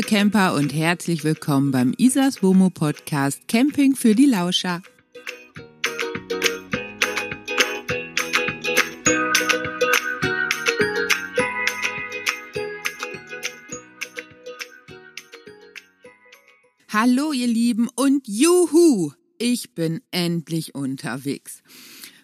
Liebe Camper und herzlich willkommen beim Isas Womo Podcast Camping für die Lauscher. Hallo ihr Lieben und juhu, ich bin endlich unterwegs.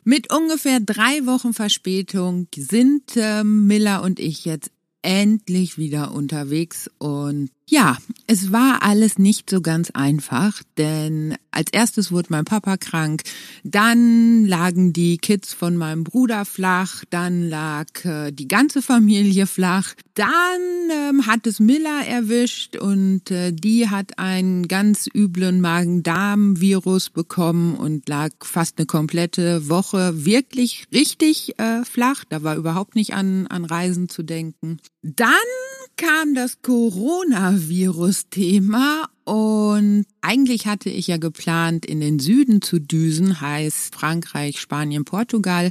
Mit ungefähr drei Wochen Verspätung sind äh, Miller und ich jetzt endlich wieder unterwegs und ja, es war alles nicht so ganz einfach, denn als erstes wurde mein Papa krank, dann lagen die Kids von meinem Bruder flach, dann lag äh, die ganze Familie flach, dann ähm, hat es Miller erwischt und äh, die hat einen ganz üblen Magen-Darm-Virus bekommen und lag fast eine komplette Woche wirklich richtig äh, flach. Da war überhaupt nicht an, an Reisen zu denken. Dann kam das Coronavirus-Thema und eigentlich hatte ich ja geplant, in den Süden zu düsen, heißt Frankreich, Spanien, Portugal.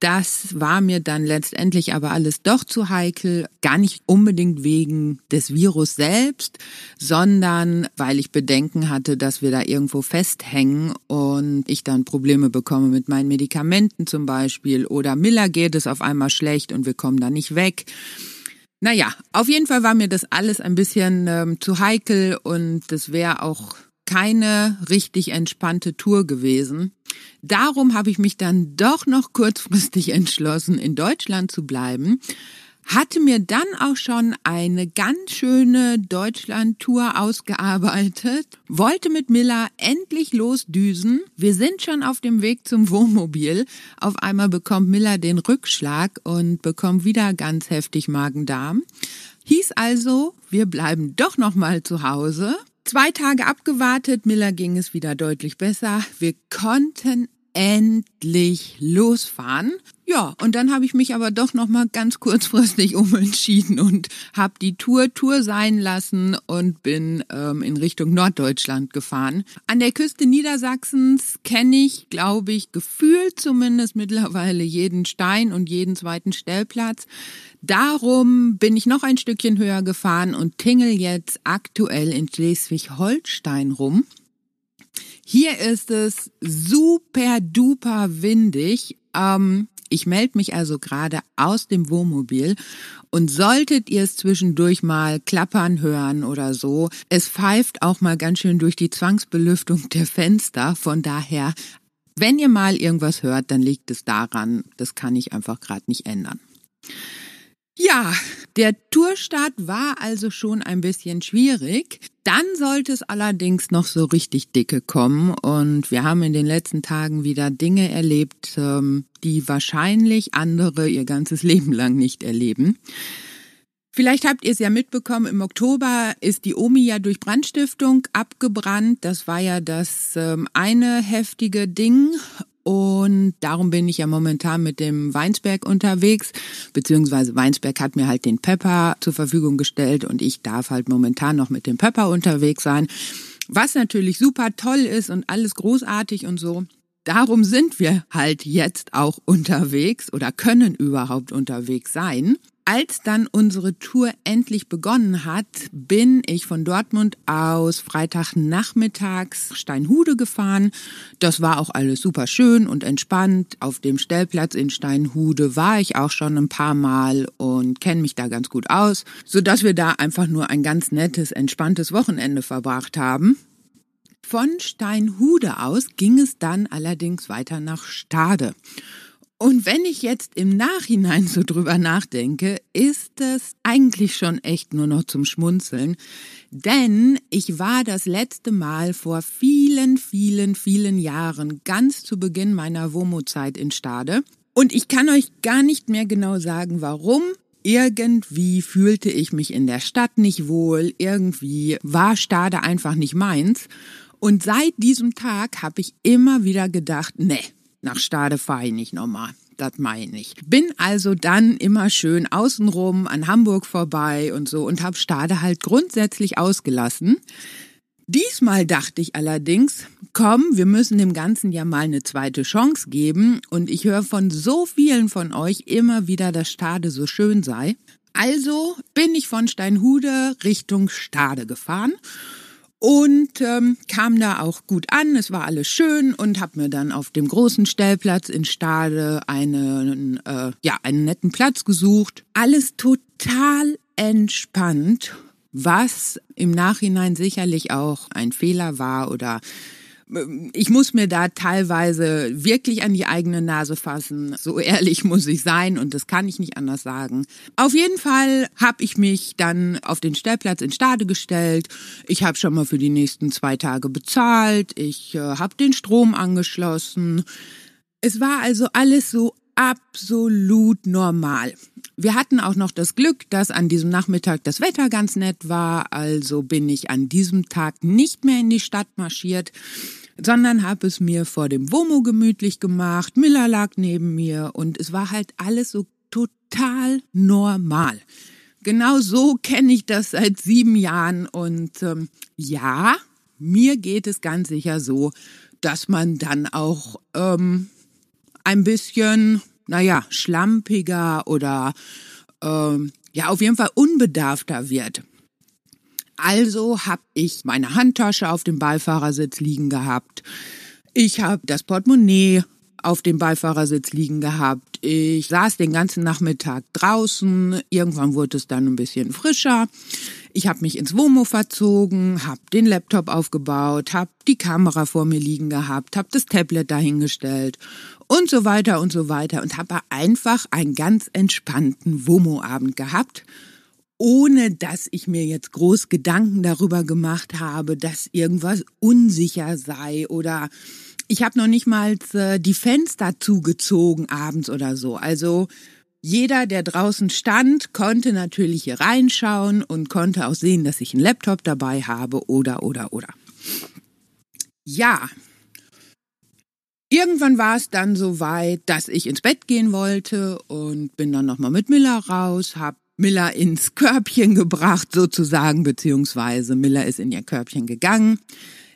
Das war mir dann letztendlich aber alles doch zu heikel, gar nicht unbedingt wegen des Virus selbst, sondern weil ich Bedenken hatte, dass wir da irgendwo festhängen und ich dann Probleme bekomme mit meinen Medikamenten zum Beispiel oder Miller geht es auf einmal schlecht und wir kommen da nicht weg. Naja, auf jeden Fall war mir das alles ein bisschen ähm, zu heikel und das wäre auch keine richtig entspannte Tour gewesen. Darum habe ich mich dann doch noch kurzfristig entschlossen, in Deutschland zu bleiben hatte mir dann auch schon eine ganz schöne Deutschland-Tour ausgearbeitet, wollte mit Miller endlich losdüsen. Wir sind schon auf dem Weg zum Wohnmobil. Auf einmal bekommt Miller den Rückschlag und bekommt wieder ganz heftig Magen-Darm. Hieß also, wir bleiben doch noch mal zu Hause. Zwei Tage abgewartet, Miller ging es wieder deutlich besser. Wir konnten endlich losfahren. Ja, und dann habe ich mich aber doch noch mal ganz kurzfristig umentschieden und habe die Tour Tour sein lassen und bin ähm, in Richtung Norddeutschland gefahren. An der Küste Niedersachsens kenne ich, glaube ich, gefühlt zumindest mittlerweile jeden Stein und jeden zweiten Stellplatz. Darum bin ich noch ein Stückchen höher gefahren und tingel jetzt aktuell in Schleswig-Holstein rum. Hier ist es super duper windig. Ähm, ich melde mich also gerade aus dem Wohnmobil und solltet ihr es zwischendurch mal klappern hören oder so, es pfeift auch mal ganz schön durch die Zwangsbelüftung der Fenster. Von daher, wenn ihr mal irgendwas hört, dann liegt es daran, das kann ich einfach gerade nicht ändern. Ja, der Tourstart war also schon ein bisschen schwierig. Dann sollte es allerdings noch so richtig dicke kommen und wir haben in den letzten Tagen wieder Dinge erlebt, ähm, die wahrscheinlich andere ihr ganzes Leben lang nicht erleben. Vielleicht habt ihr es ja mitbekommen, im Oktober ist die Omi ja durch Brandstiftung abgebrannt. Das war ja das ähm, eine heftige Ding. Und darum bin ich ja momentan mit dem Weinsberg unterwegs, beziehungsweise Weinsberg hat mir halt den Pepper zur Verfügung gestellt und ich darf halt momentan noch mit dem Pepper unterwegs sein. Was natürlich super toll ist und alles großartig und so. Darum sind wir halt jetzt auch unterwegs oder können überhaupt unterwegs sein. Als dann unsere Tour endlich begonnen hat, bin ich von Dortmund aus Freitagnachmittags Steinhude gefahren. Das war auch alles super schön und entspannt. Auf dem Stellplatz in Steinhude war ich auch schon ein paar Mal und kenne mich da ganz gut aus, so dass wir da einfach nur ein ganz nettes, entspanntes Wochenende verbracht haben. Von Steinhude aus ging es dann allerdings weiter nach Stade. Und wenn ich jetzt im Nachhinein so drüber nachdenke, ist es eigentlich schon echt nur noch zum Schmunzeln. Denn ich war das letzte Mal vor vielen, vielen, vielen Jahren ganz zu Beginn meiner WOMO-Zeit in Stade. Und ich kann euch gar nicht mehr genau sagen, warum. Irgendwie fühlte ich mich in der Stadt nicht wohl. Irgendwie war Stade einfach nicht meins. Und seit diesem Tag habe ich immer wieder gedacht, nee, nach Stade fahre ich nicht nochmal. Das meine ich. Bin also dann immer schön außenrum an Hamburg vorbei und so und habe Stade halt grundsätzlich ausgelassen. Diesmal dachte ich allerdings, komm, wir müssen dem Ganzen ja mal eine zweite Chance geben und ich höre von so vielen von euch immer wieder, dass Stade so schön sei. Also bin ich von Steinhude Richtung Stade gefahren und ähm, kam da auch gut an. Es war alles schön und habe mir dann auf dem großen Stellplatz in Stade einen äh, ja einen netten Platz gesucht. Alles total entspannt, was im Nachhinein sicherlich auch ein Fehler war oder ich muss mir da teilweise wirklich an die eigene Nase fassen. So ehrlich muss ich sein und das kann ich nicht anders sagen. Auf jeden Fall habe ich mich dann auf den Stellplatz in Stade gestellt. Ich habe schon mal für die nächsten zwei Tage bezahlt. Ich äh, habe den Strom angeschlossen. Es war also alles so absolut normal. Wir hatten auch noch das Glück, dass an diesem Nachmittag das Wetter ganz nett war, also bin ich an diesem Tag nicht mehr in die Stadt marschiert, sondern habe es mir vor dem Womo gemütlich gemacht. Miller lag neben mir und es war halt alles so total normal. Genau so kenne ich das seit sieben Jahren und ähm, ja, mir geht es ganz sicher so, dass man dann auch ähm, ein bisschen naja, schlampiger oder ähm, ja, auf jeden Fall unbedarfter wird. Also habe ich meine Handtasche auf dem Beifahrersitz liegen gehabt. Ich habe das Portemonnaie auf dem Beifahrersitz liegen gehabt. Ich saß den ganzen Nachmittag draußen. Irgendwann wurde es dann ein bisschen frischer. Ich habe mich ins Womo verzogen, habe den Laptop aufgebaut, habe die Kamera vor mir liegen gehabt, habe das Tablet dahingestellt und so weiter und so weiter und habe einfach einen ganz entspannten Womo-Abend gehabt, ohne dass ich mir jetzt groß Gedanken darüber gemacht habe, dass irgendwas unsicher sei oder ich habe noch nicht mal äh, die Fenster zugezogen abends oder so. Also jeder, der draußen stand, konnte natürlich hier reinschauen und konnte auch sehen, dass ich einen Laptop dabei habe oder, oder, oder. Ja. Irgendwann war es dann so weit, dass ich ins Bett gehen wollte und bin dann nochmal mit Miller raus, hab Miller ins Körbchen gebracht sozusagen, beziehungsweise Miller ist in ihr Körbchen gegangen.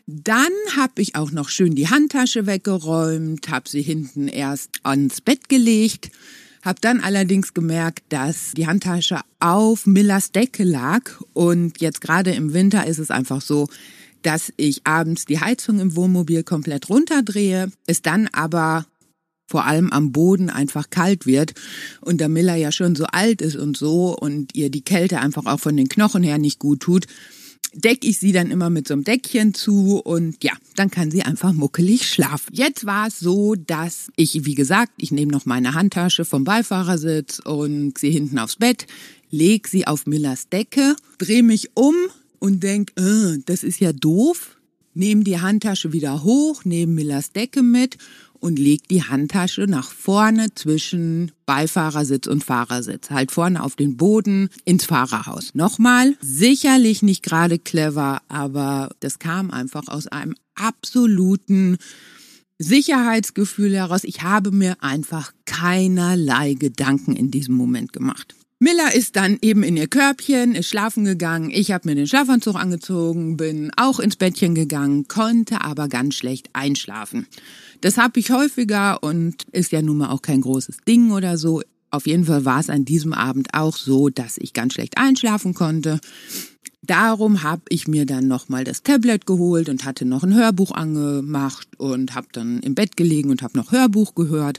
Dann habe ich auch noch schön die Handtasche weggeräumt, habe sie hinten erst ans Bett gelegt hab dann allerdings gemerkt, dass die Handtasche auf Millers Decke lag und jetzt gerade im Winter ist es einfach so, dass ich abends die Heizung im Wohnmobil komplett runterdrehe, es dann aber vor allem am Boden einfach kalt wird und da Miller ja schon so alt ist und so und ihr die Kälte einfach auch von den Knochen her nicht gut tut, decke ich sie dann immer mit so einem Deckchen zu und ja, dann kann sie einfach muckelig schlafen. Jetzt war es so, dass ich, wie gesagt, ich nehme noch meine Handtasche vom Beifahrersitz und sie hinten aufs Bett, leg sie auf Millers Decke, drehe mich um und denk, äh, das ist ja doof, nehme die Handtasche wieder hoch, nehme Millers Decke mit und legt die Handtasche nach vorne zwischen Beifahrersitz und Fahrersitz, halt vorne auf den Boden ins Fahrerhaus. Nochmal, sicherlich nicht gerade clever, aber das kam einfach aus einem absoluten Sicherheitsgefühl heraus. Ich habe mir einfach keinerlei Gedanken in diesem Moment gemacht. Miller ist dann eben in ihr Körbchen, ist schlafen gegangen. Ich habe mir den Schlafanzug angezogen, bin auch ins Bettchen gegangen, konnte aber ganz schlecht einschlafen. Das habe ich häufiger und ist ja nun mal auch kein großes Ding oder so. Auf jeden Fall war es an diesem Abend auch so, dass ich ganz schlecht einschlafen konnte. Darum habe ich mir dann nochmal das Tablet geholt und hatte noch ein Hörbuch angemacht und habe dann im Bett gelegen und habe noch Hörbuch gehört.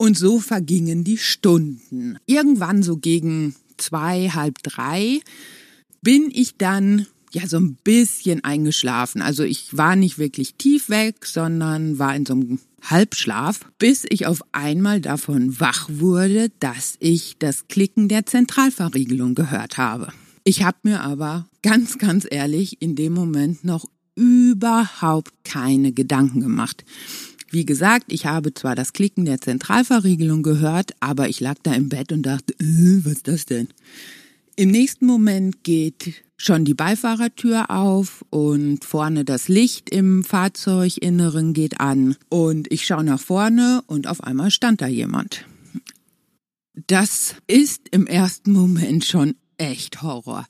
Und so vergingen die Stunden. Irgendwann so gegen zwei, halb drei bin ich dann ja so ein bisschen eingeschlafen. Also ich war nicht wirklich tief weg, sondern war in so einem Halbschlaf, bis ich auf einmal davon wach wurde, dass ich das Klicken der Zentralverriegelung gehört habe. Ich habe mir aber ganz, ganz ehrlich in dem Moment noch überhaupt keine Gedanken gemacht. Wie gesagt, ich habe zwar das Klicken der Zentralverriegelung gehört, aber ich lag da im Bett und dachte, äh, was ist das denn? Im nächsten Moment geht schon die Beifahrertür auf und vorne das Licht im Fahrzeuginneren geht an und ich schaue nach vorne und auf einmal stand da jemand. Das ist im ersten Moment schon echt Horror.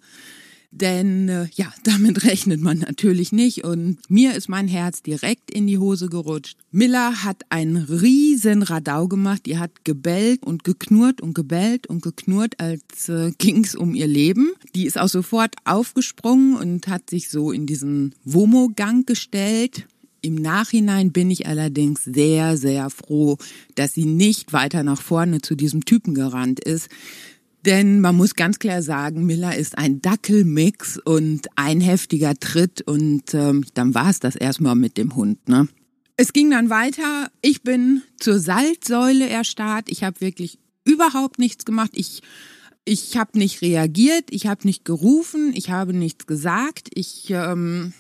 Denn äh, ja, damit rechnet man natürlich nicht und mir ist mein Herz direkt in die Hose gerutscht. Miller hat einen riesen Radau gemacht, die hat gebellt und geknurrt und gebellt und geknurrt, als äh, ging's um ihr Leben. Die ist auch sofort aufgesprungen und hat sich so in diesen Womo-Gang gestellt. Im Nachhinein bin ich allerdings sehr, sehr froh, dass sie nicht weiter nach vorne zu diesem Typen gerannt ist. Denn man muss ganz klar sagen, Miller ist ein Dackelmix und ein heftiger Tritt und ähm, dann war es das erstmal mit dem Hund. Ne? Es ging dann weiter. Ich bin zur Salzsäule erstarrt. Ich habe wirklich überhaupt nichts gemacht. Ich ich habe nicht reagiert, ich habe nicht gerufen, ich habe nichts gesagt. Ich ähm,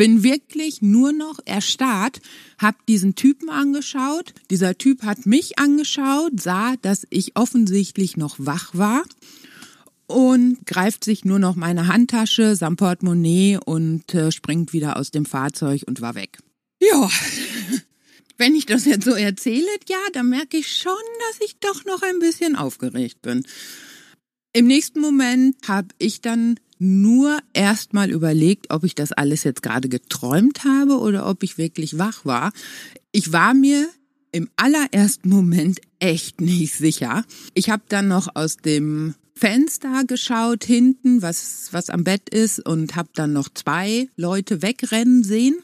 bin wirklich nur noch erstarrt, hab diesen Typen angeschaut. Dieser Typ hat mich angeschaut, sah, dass ich offensichtlich noch wach war und greift sich nur noch meine Handtasche samt Portemonnaie und äh, springt wieder aus dem Fahrzeug und war weg. Ja, wenn ich das jetzt so erzähle, ja, dann merke ich schon, dass ich doch noch ein bisschen aufgeregt bin. Im nächsten Moment habe ich dann nur erstmal überlegt, ob ich das alles jetzt gerade geträumt habe oder ob ich wirklich wach war. Ich war mir im allerersten Moment echt nicht sicher. Ich habe dann noch aus dem Fenster geschaut hinten, was was am Bett ist und habe dann noch zwei Leute wegrennen sehen.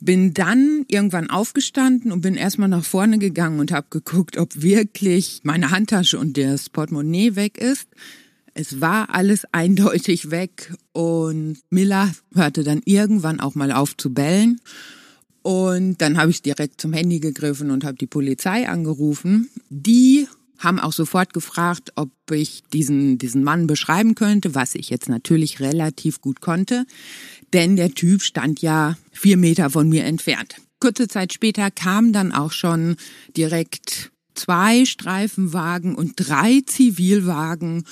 Bin dann irgendwann aufgestanden und bin erstmal nach vorne gegangen und habe geguckt, ob wirklich meine Handtasche und das Portemonnaie weg ist. Es war alles eindeutig weg und Miller hörte dann irgendwann auch mal auf zu bellen. Und dann habe ich direkt zum Handy gegriffen und habe die Polizei angerufen. Die haben auch sofort gefragt, ob ich diesen, diesen Mann beschreiben könnte, was ich jetzt natürlich relativ gut konnte, denn der Typ stand ja vier Meter von mir entfernt. Kurze Zeit später kam dann auch schon direkt zwei Streifenwagen und drei Zivilwagen.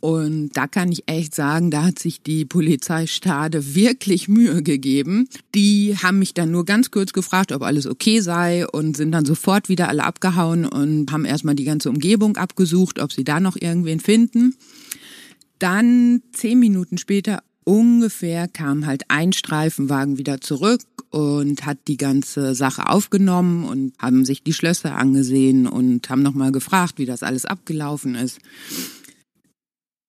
Und da kann ich echt sagen, da hat sich die Polizeistade wirklich Mühe gegeben. Die haben mich dann nur ganz kurz gefragt, ob alles okay sei und sind dann sofort wieder alle abgehauen und haben erstmal die ganze Umgebung abgesucht, ob sie da noch irgendwen finden. Dann zehn Minuten später ungefähr kam halt ein Streifenwagen wieder zurück und hat die ganze Sache aufgenommen und haben sich die Schlösser angesehen und haben nochmal gefragt, wie das alles abgelaufen ist.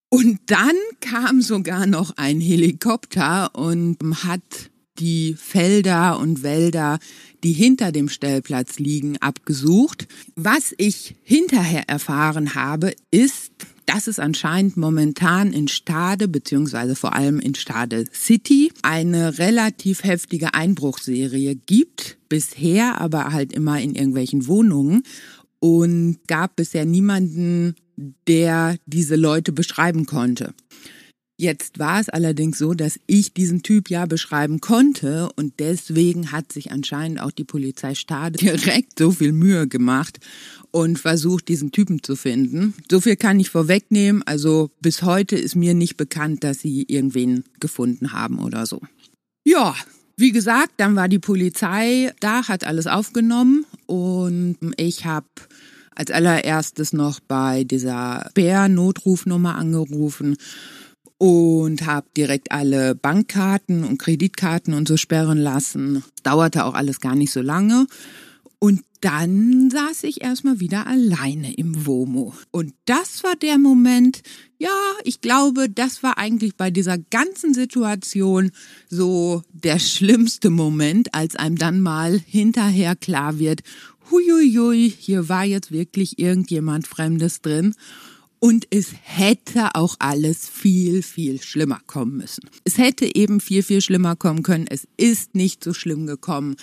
Und dann kam sogar noch ein Helikopter und hat die Felder und Wälder, die hinter dem Stellplatz liegen, abgesucht. Was ich hinterher erfahren habe, ist, dass es anscheinend momentan in Stade beziehungsweise vor allem in Stade City eine relativ heftige Einbruchserie gibt. Bisher aber halt immer in irgendwelchen Wohnungen und gab bisher niemanden, der diese Leute beschreiben konnte. Jetzt war es allerdings so, dass ich diesen Typ ja beschreiben konnte und deswegen hat sich anscheinend auch die Polizei Stade direkt so viel Mühe gemacht und versucht, diesen Typen zu finden. So viel kann ich vorwegnehmen. Also bis heute ist mir nicht bekannt, dass sie irgendwen gefunden haben oder so. Ja, wie gesagt, dann war die Polizei da, hat alles aufgenommen und ich habe als allererstes noch bei dieser Bär-Notrufnummer angerufen und habe direkt alle Bankkarten und Kreditkarten und so sperren lassen. Dauerte auch alles gar nicht so lange. Und dann saß ich erstmal wieder alleine im WOMO. Und das war der Moment, ja, ich glaube, das war eigentlich bei dieser ganzen Situation so der schlimmste Moment, als einem dann mal hinterher klar wird, huiuiui, hier war jetzt wirklich irgendjemand Fremdes drin. Und es hätte auch alles viel, viel schlimmer kommen müssen. Es hätte eben viel, viel schlimmer kommen können. Es ist nicht so schlimm gekommen.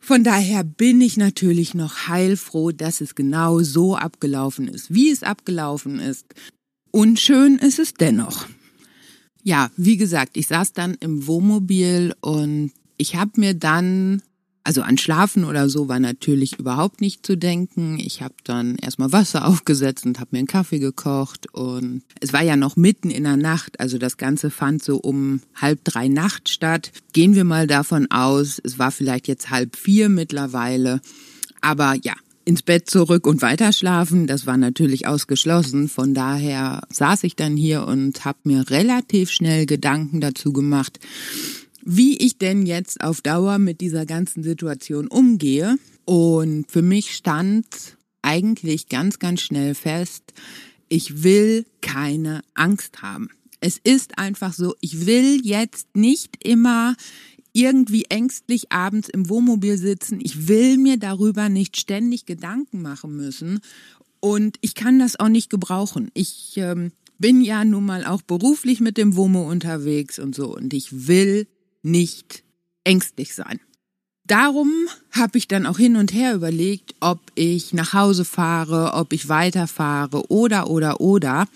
Von daher bin ich natürlich noch heilfroh, dass es genau so abgelaufen ist, wie es abgelaufen ist. Unschön ist es dennoch. Ja, wie gesagt, ich saß dann im Wohnmobil und ich habe mir dann also an Schlafen oder so war natürlich überhaupt nicht zu denken. Ich habe dann erstmal Wasser aufgesetzt und habe mir einen Kaffee gekocht und es war ja noch mitten in der Nacht, also das Ganze fand so um halb drei Nacht statt. Gehen wir mal davon aus, es war vielleicht jetzt halb vier mittlerweile, aber ja, ins Bett zurück und weiterschlafen. Das war natürlich ausgeschlossen. Von daher saß ich dann hier und habe mir relativ schnell Gedanken dazu gemacht, wie ich denn jetzt auf Dauer mit dieser ganzen Situation umgehe. Und für mich stand eigentlich ganz, ganz schnell fest, ich will keine Angst haben. Es ist einfach so, ich will jetzt nicht immer irgendwie ängstlich abends im Wohnmobil sitzen. Ich will mir darüber nicht ständig Gedanken machen müssen. Und ich kann das auch nicht gebrauchen. Ich ähm, bin ja nun mal auch beruflich mit dem WOMO unterwegs und so. Und ich will nicht ängstlich sein. Darum habe ich dann auch hin und her überlegt, ob ich nach Hause fahre, ob ich weiterfahre oder oder oder.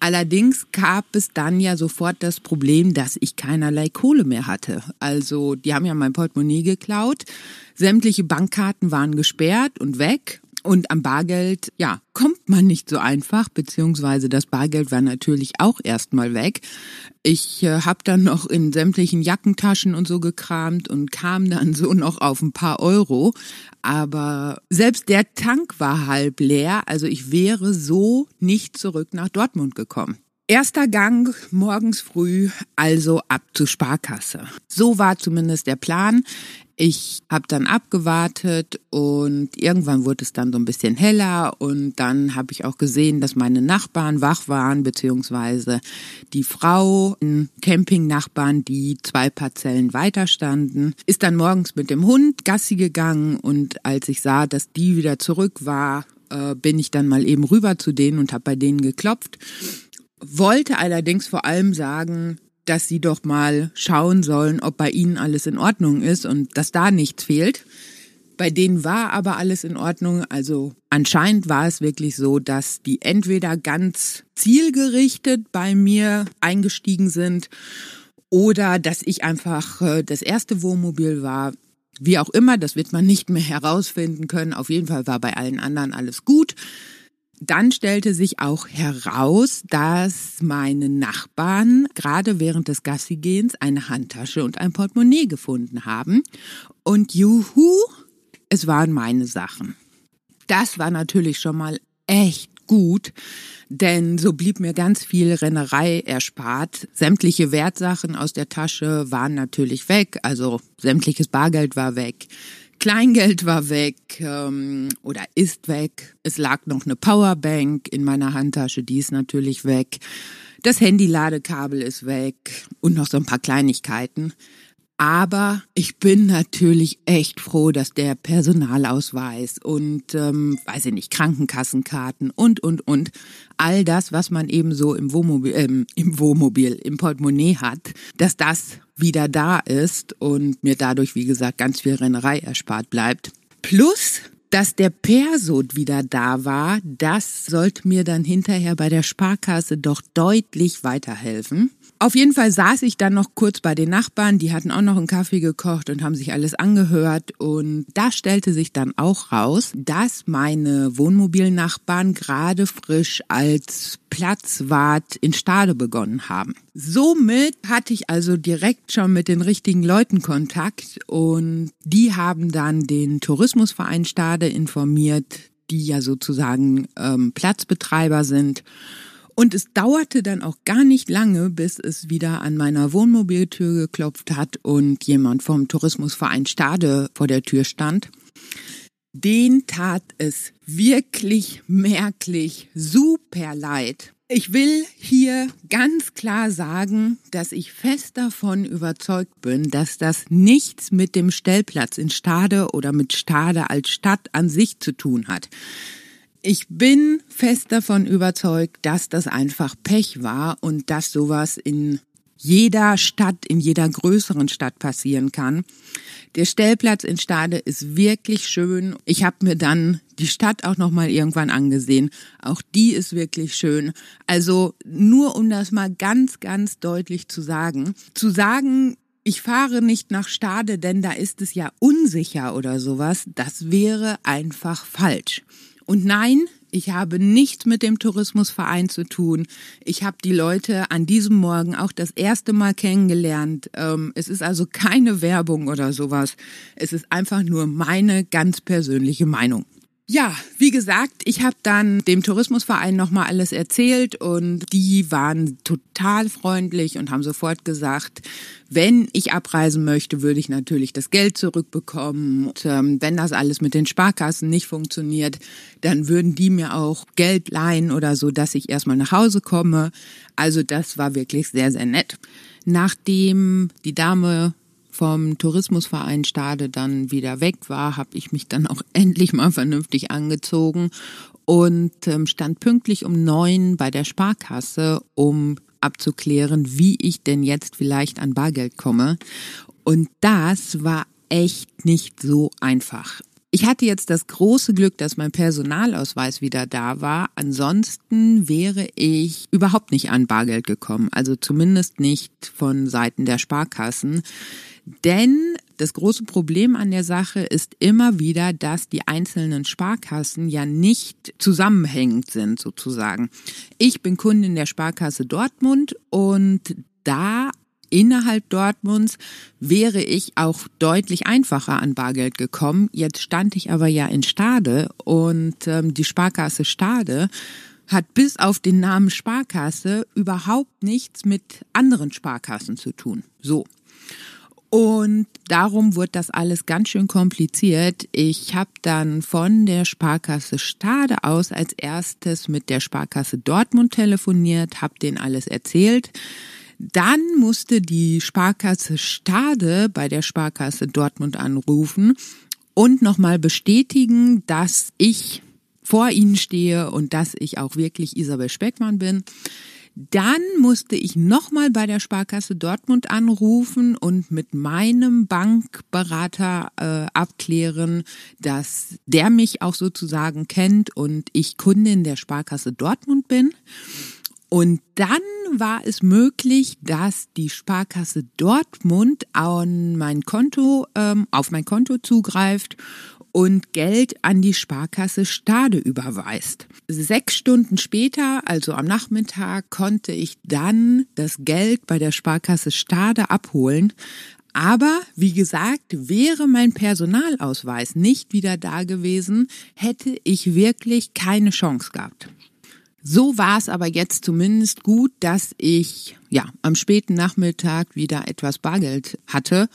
Allerdings gab es dann ja sofort das Problem, dass ich keinerlei Kohle mehr hatte. Also die haben ja mein Portemonnaie geklaut, sämtliche Bankkarten waren gesperrt und weg und am Bargeld, ja, kommt man nicht so einfach, beziehungsweise das Bargeld war natürlich auch erstmal weg. Ich äh, habe dann noch in sämtlichen Jackentaschen und so gekramt und kam dann so noch auf ein paar Euro. Aber selbst der Tank war halb leer, also ich wäre so nicht zurück nach Dortmund gekommen. Erster Gang morgens früh, also ab zur Sparkasse. So war zumindest der Plan. Ich habe dann abgewartet und irgendwann wurde es dann so ein bisschen heller und dann habe ich auch gesehen, dass meine Nachbarn wach waren, beziehungsweise die Frau, Campingnachbarn, die zwei Parzellen weiter standen, ist dann morgens mit dem Hund Gassi gegangen und als ich sah, dass die wieder zurück war, äh, bin ich dann mal eben rüber zu denen und habe bei denen geklopft. Wollte allerdings vor allem sagen, dass sie doch mal schauen sollen, ob bei ihnen alles in Ordnung ist und dass da nichts fehlt. Bei denen war aber alles in Ordnung. Also anscheinend war es wirklich so, dass die entweder ganz zielgerichtet bei mir eingestiegen sind oder dass ich einfach äh, das erste Wohnmobil war. Wie auch immer, das wird man nicht mehr herausfinden können. Auf jeden Fall war bei allen anderen alles gut. Dann stellte sich auch heraus, dass meine Nachbarn gerade während des Gassigehens eine Handtasche und ein Portemonnaie gefunden haben. Und juhu, es waren meine Sachen. Das war natürlich schon mal echt gut, denn so blieb mir ganz viel Rennerei erspart. Sämtliche Wertsachen aus der Tasche waren natürlich weg, also sämtliches Bargeld war weg. Kleingeld war weg ähm, oder ist weg. Es lag noch eine Powerbank in meiner Handtasche, die ist natürlich weg. Das Handy-Ladekabel ist weg und noch so ein paar Kleinigkeiten. Aber ich bin natürlich echt froh, dass der Personalausweis und, ähm, weiß ich nicht, Krankenkassenkarten und, und, und, all das, was man eben so im Wohnmobil, ähm, im Wohnmobil, im Portemonnaie hat, dass das wieder da ist und mir dadurch, wie gesagt, ganz viel Rennerei erspart bleibt. Plus, dass der Persod wieder da war, das sollte mir dann hinterher bei der Sparkasse doch deutlich weiterhelfen. Auf jeden Fall saß ich dann noch kurz bei den Nachbarn, die hatten auch noch einen Kaffee gekocht und haben sich alles angehört und da stellte sich dann auch raus, dass meine Wohnmobilnachbarn gerade frisch als Platzwart in Stade begonnen haben. Somit hatte ich also direkt schon mit den richtigen Leuten Kontakt und die haben dann den Tourismusverein Stade informiert, die ja sozusagen ähm, Platzbetreiber sind und es dauerte dann auch gar nicht lange, bis es wieder an meiner Wohnmobiltür geklopft hat und jemand vom Tourismusverein Stade vor der Tür stand. Den tat es wirklich merklich super leid. Ich will hier ganz klar sagen, dass ich fest davon überzeugt bin, dass das nichts mit dem Stellplatz in Stade oder mit Stade als Stadt an sich zu tun hat. Ich bin fest davon überzeugt, dass das einfach Pech war und dass sowas in jeder Stadt, in jeder größeren Stadt passieren kann. Der Stellplatz in Stade ist wirklich schön. Ich habe mir dann die Stadt auch noch mal irgendwann angesehen. Auch die ist wirklich schön. Also nur um das mal ganz ganz deutlich zu sagen, zu sagen, ich fahre nicht nach Stade, denn da ist es ja unsicher oder sowas, das wäre einfach falsch. Und nein, ich habe nichts mit dem Tourismusverein zu tun. Ich habe die Leute an diesem Morgen auch das erste Mal kennengelernt. Ähm, es ist also keine Werbung oder sowas. Es ist einfach nur meine ganz persönliche Meinung. Ja, wie gesagt, ich habe dann dem Tourismusverein nochmal alles erzählt und die waren total freundlich und haben sofort gesagt, wenn ich abreisen möchte, würde ich natürlich das Geld zurückbekommen. Und ähm, wenn das alles mit den Sparkassen nicht funktioniert, dann würden die mir auch Geld leihen oder so, dass ich erstmal nach Hause komme. Also das war wirklich sehr, sehr nett. Nachdem die Dame vom Tourismusverein Stade dann wieder weg war, habe ich mich dann auch endlich mal vernünftig angezogen und ähm, stand pünktlich um neun bei der Sparkasse, um abzuklären, wie ich denn jetzt vielleicht an Bargeld komme. Und das war echt nicht so einfach. Ich hatte jetzt das große Glück, dass mein Personalausweis wieder da war. Ansonsten wäre ich überhaupt nicht an Bargeld gekommen. Also zumindest nicht von Seiten der Sparkassen. Denn das große Problem an der Sache ist immer wieder, dass die einzelnen Sparkassen ja nicht zusammenhängend sind sozusagen. Ich bin Kundin der Sparkasse Dortmund und da innerhalb Dortmunds wäre ich auch deutlich einfacher an Bargeld gekommen. Jetzt stand ich aber ja in Stade und ähm, die Sparkasse Stade hat bis auf den Namen Sparkasse überhaupt nichts mit anderen Sparkassen zu tun. So. Und darum wird das alles ganz schön kompliziert. Ich habe dann von der Sparkasse Stade aus als erstes mit der Sparkasse Dortmund telefoniert, habe denen alles erzählt. Dann musste die Sparkasse Stade bei der Sparkasse Dortmund anrufen und nochmal bestätigen, dass ich vor ihnen stehe und dass ich auch wirklich Isabel Speckmann bin. Dann musste ich nochmal bei der Sparkasse Dortmund anrufen und mit meinem Bankberater äh, abklären, dass der mich auch sozusagen kennt und ich Kundin der Sparkasse Dortmund bin. Und dann war es möglich, dass die Sparkasse Dortmund an mein Konto, ähm, auf mein Konto zugreift und Geld an die Sparkasse Stade überweist. Sechs Stunden später, also am Nachmittag, konnte ich dann das Geld bei der Sparkasse Stade abholen. Aber wie gesagt, wäre mein Personalausweis nicht wieder da gewesen, hätte ich wirklich keine Chance gehabt. So war es aber jetzt zumindest gut, dass ich ja am späten Nachmittag wieder etwas Bargeld hatte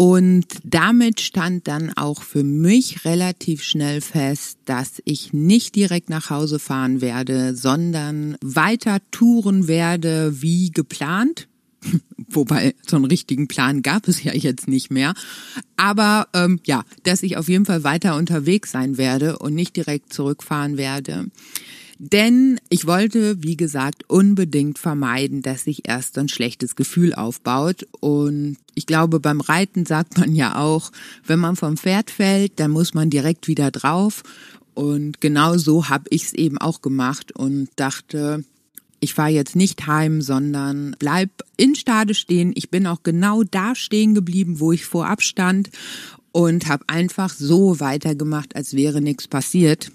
und damit stand dann auch für mich relativ schnell fest, dass ich nicht direkt nach Hause fahren werde, sondern weiter touren werde wie geplant. Wobei so einen richtigen Plan gab es ja jetzt nicht mehr. Aber ähm, ja, dass ich auf jeden Fall weiter unterwegs sein werde und nicht direkt zurückfahren werde. Denn ich wollte, wie gesagt, unbedingt vermeiden, dass sich erst ein schlechtes Gefühl aufbaut. Und ich glaube, beim Reiten sagt man ja auch, wenn man vom Pferd fällt, dann muss man direkt wieder drauf. Und genau so habe ich es eben auch gemacht und dachte, ich fahre jetzt nicht heim, sondern bleib in Stade stehen. Ich bin auch genau da stehen geblieben, wo ich vorab stand und habe einfach so weitergemacht, als wäre nichts passiert.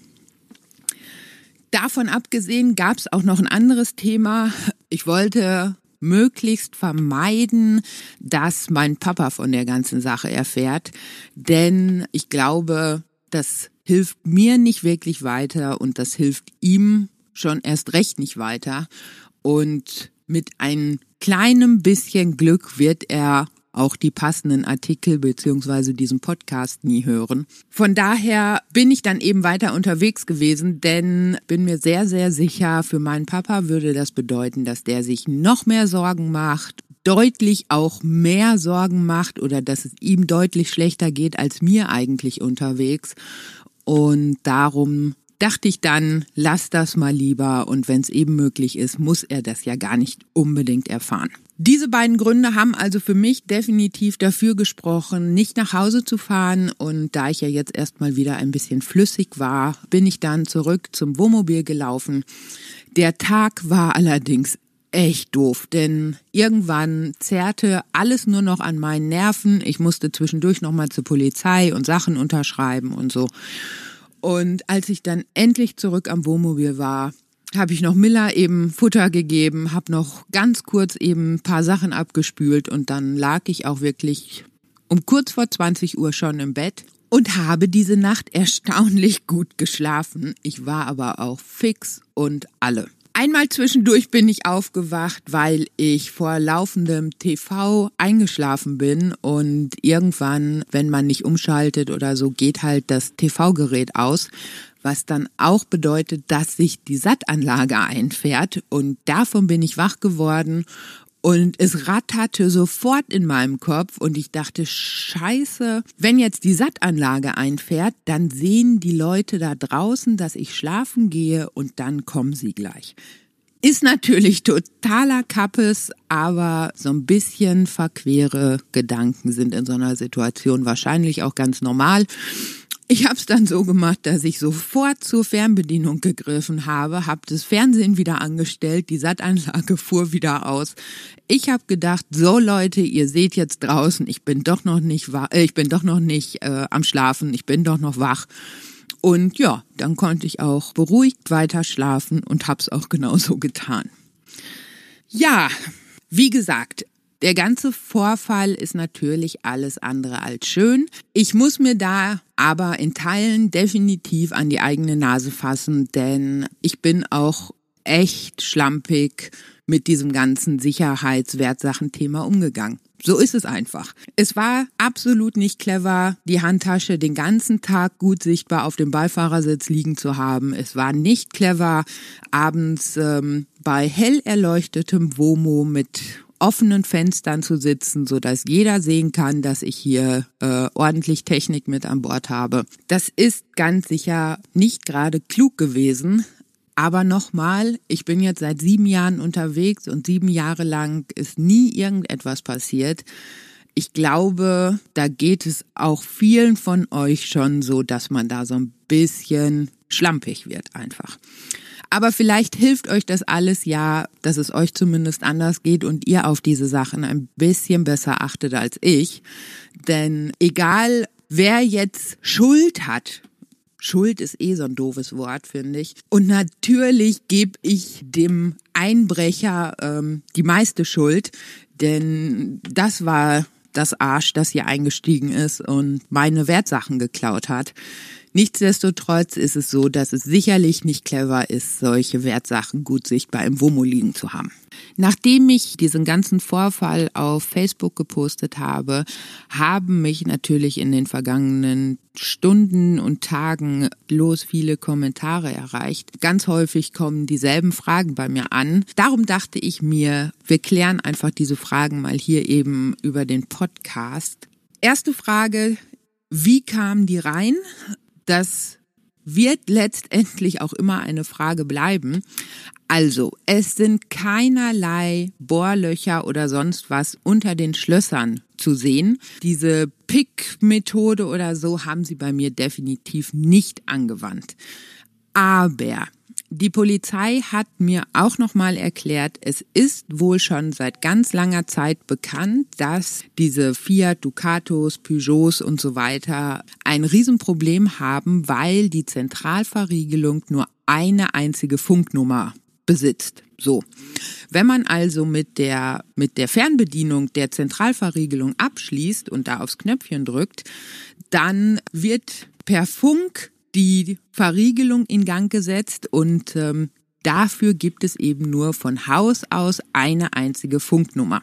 Davon abgesehen gab es auch noch ein anderes Thema. Ich wollte möglichst vermeiden, dass mein Papa von der ganzen Sache erfährt, denn ich glaube, das hilft mir nicht wirklich weiter und das hilft ihm schon erst recht nicht weiter. Und mit ein kleinem bisschen Glück wird er auch die passenden Artikel beziehungsweise diesen Podcast nie hören. Von daher bin ich dann eben weiter unterwegs gewesen, denn bin mir sehr, sehr sicher, für meinen Papa würde das bedeuten, dass der sich noch mehr Sorgen macht, deutlich auch mehr Sorgen macht oder dass es ihm deutlich schlechter geht als mir eigentlich unterwegs. Und darum dachte ich dann, lass das mal lieber und wenn es eben möglich ist, muss er das ja gar nicht unbedingt erfahren. Diese beiden Gründe haben also für mich definitiv dafür gesprochen, nicht nach Hause zu fahren. Und da ich ja jetzt erstmal wieder ein bisschen flüssig war, bin ich dann zurück zum Wohnmobil gelaufen. Der Tag war allerdings echt doof, denn irgendwann zerrte alles nur noch an meinen Nerven. Ich musste zwischendurch nochmal zur Polizei und Sachen unterschreiben und so. Und als ich dann endlich zurück am Wohnmobil war, habe ich noch Miller eben Futter gegeben, habe noch ganz kurz eben ein paar Sachen abgespült und dann lag ich auch wirklich um kurz vor 20 Uhr schon im Bett und habe diese Nacht erstaunlich gut geschlafen. Ich war aber auch fix und alle. Einmal zwischendurch bin ich aufgewacht, weil ich vor laufendem TV eingeschlafen bin und irgendwann, wenn man nicht umschaltet oder so, geht halt das TV-Gerät aus, was dann auch bedeutet, dass sich die Sattanlage einfährt und davon bin ich wach geworden und es ratterte sofort in meinem Kopf und ich dachte, scheiße, wenn jetzt die Sattanlage einfährt, dann sehen die Leute da draußen, dass ich schlafen gehe und dann kommen sie gleich. Ist natürlich totaler Kappes, aber so ein bisschen verquere Gedanken sind in so einer Situation wahrscheinlich auch ganz normal. Ich habe es dann so gemacht, dass ich sofort zur Fernbedienung gegriffen habe, habe das Fernsehen wieder angestellt, die Sattanlage fuhr wieder aus. Ich habe gedacht, so Leute, ihr seht jetzt draußen, ich bin doch noch nicht wach, äh, ich bin doch noch nicht äh, am Schlafen, ich bin doch noch wach. Und ja, dann konnte ich auch beruhigt weiter schlafen und hab's auch genauso getan. Ja, wie gesagt, der ganze Vorfall ist natürlich alles andere als schön. Ich muss mir da aber in Teilen definitiv an die eigene Nase fassen, denn ich bin auch echt schlampig mit diesem ganzen Sicherheitswertsachenthema umgegangen. So ist es einfach. Es war absolut nicht clever, die Handtasche den ganzen Tag gut sichtbar auf dem Beifahrersitz liegen zu haben. Es war nicht clever, abends ähm, bei hell erleuchtetem Womo mit offenen Fenstern zu sitzen, so dass jeder sehen kann, dass ich hier äh, ordentlich Technik mit an Bord habe. Das ist ganz sicher nicht gerade klug gewesen. Aber nochmal, ich bin jetzt seit sieben Jahren unterwegs und sieben Jahre lang ist nie irgendetwas passiert. Ich glaube, da geht es auch vielen von euch schon so, dass man da so ein bisschen schlampig wird einfach. Aber vielleicht hilft euch das alles ja, dass es euch zumindest anders geht und ihr auf diese Sachen ein bisschen besser achtet als ich. Denn egal, wer jetzt Schuld hat, Schuld ist eh so ein doofes Wort, finde ich. Und natürlich gebe ich dem Einbrecher ähm, die meiste Schuld, denn das war das Arsch, das hier eingestiegen ist und meine Wertsachen geklaut hat. Nichtsdestotrotz ist es so, dass es sicherlich nicht clever ist, solche Wertsachen gut sichtbar im WOMO liegen zu haben. Nachdem ich diesen ganzen Vorfall auf Facebook gepostet habe, haben mich natürlich in den vergangenen Stunden und Tagen los viele Kommentare erreicht. Ganz häufig kommen dieselben Fragen bei mir an. Darum dachte ich mir, wir klären einfach diese Fragen mal hier eben über den Podcast. Erste Frage, wie kamen die rein? Das wird letztendlich auch immer eine Frage bleiben. Also, es sind keinerlei Bohrlöcher oder sonst was unter den Schlössern zu sehen. Diese Pick-Methode oder so haben sie bei mir definitiv nicht angewandt. Aber die Polizei hat mir auch nochmal erklärt, es ist wohl schon seit ganz langer Zeit bekannt, dass diese Fiat, Ducatos, Peugeots und so weiter ein Riesenproblem haben, weil die Zentralverriegelung nur eine einzige Funknummer besitzt. So. Wenn man also mit der, mit der Fernbedienung der Zentralverriegelung abschließt und da aufs Knöpfchen drückt, dann wird per Funk die Verriegelung in Gang gesetzt und ähm, dafür gibt es eben nur von Haus aus eine einzige Funknummer.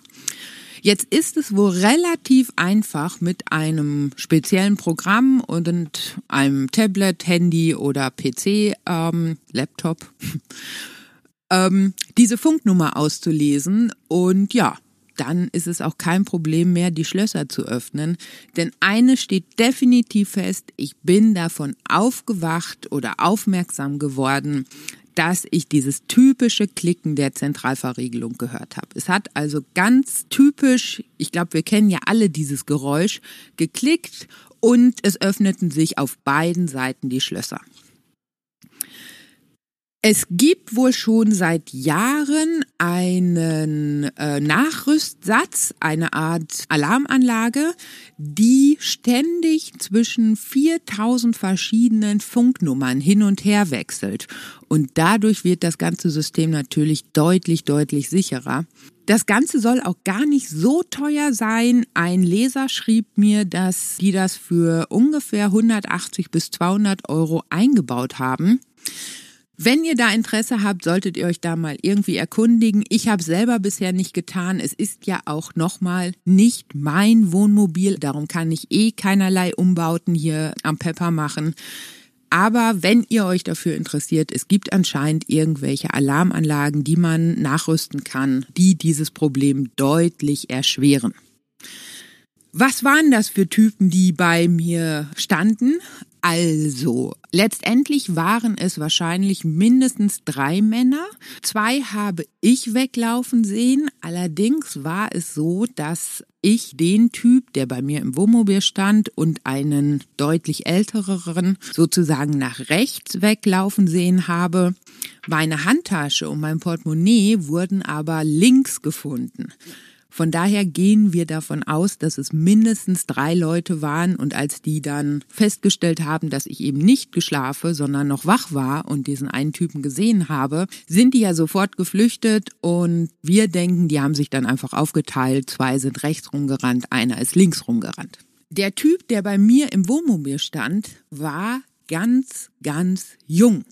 Jetzt ist es wohl relativ einfach mit einem speziellen Programm und einem Tablet, Handy oder PC, ähm, Laptop, ähm, diese Funknummer auszulesen. Und ja, dann ist es auch kein Problem mehr, die Schlösser zu öffnen. Denn eine steht definitiv fest, ich bin davon aufgewacht oder aufmerksam geworden, dass ich dieses typische Klicken der Zentralverriegelung gehört habe. Es hat also ganz typisch, ich glaube, wir kennen ja alle dieses Geräusch, geklickt und es öffneten sich auf beiden Seiten die Schlösser. Es gibt wohl schon seit Jahren einen äh, Nachrüstsatz, eine Art Alarmanlage, die ständig zwischen 4000 verschiedenen Funknummern hin und her wechselt. Und dadurch wird das ganze System natürlich deutlich, deutlich sicherer. Das Ganze soll auch gar nicht so teuer sein. Ein Leser schrieb mir, dass die das für ungefähr 180 bis 200 Euro eingebaut haben. Wenn ihr da Interesse habt, solltet ihr euch da mal irgendwie erkundigen. Ich habe selber bisher nicht getan. Es ist ja auch nochmal nicht mein Wohnmobil. Darum kann ich eh keinerlei Umbauten hier am Pepper machen. Aber wenn ihr euch dafür interessiert, es gibt anscheinend irgendwelche Alarmanlagen, die man nachrüsten kann, die dieses Problem deutlich erschweren. Was waren das für Typen, die bei mir standen? Also, letztendlich waren es wahrscheinlich mindestens drei Männer. Zwei habe ich weglaufen sehen. Allerdings war es so, dass ich den Typ, der bei mir im Wohnmobil stand und einen deutlich ältereren sozusagen nach rechts weglaufen sehen habe. Meine Handtasche und mein Portemonnaie wurden aber links gefunden. Von daher gehen wir davon aus, dass es mindestens drei Leute waren und als die dann festgestellt haben, dass ich eben nicht geschlafe, sondern noch wach war und diesen einen Typen gesehen habe, sind die ja sofort geflüchtet und wir denken, die haben sich dann einfach aufgeteilt. Zwei sind rechts rumgerannt, einer ist links rumgerannt. Der Typ, der bei mir im Wohnmobil stand, war ganz, ganz jung.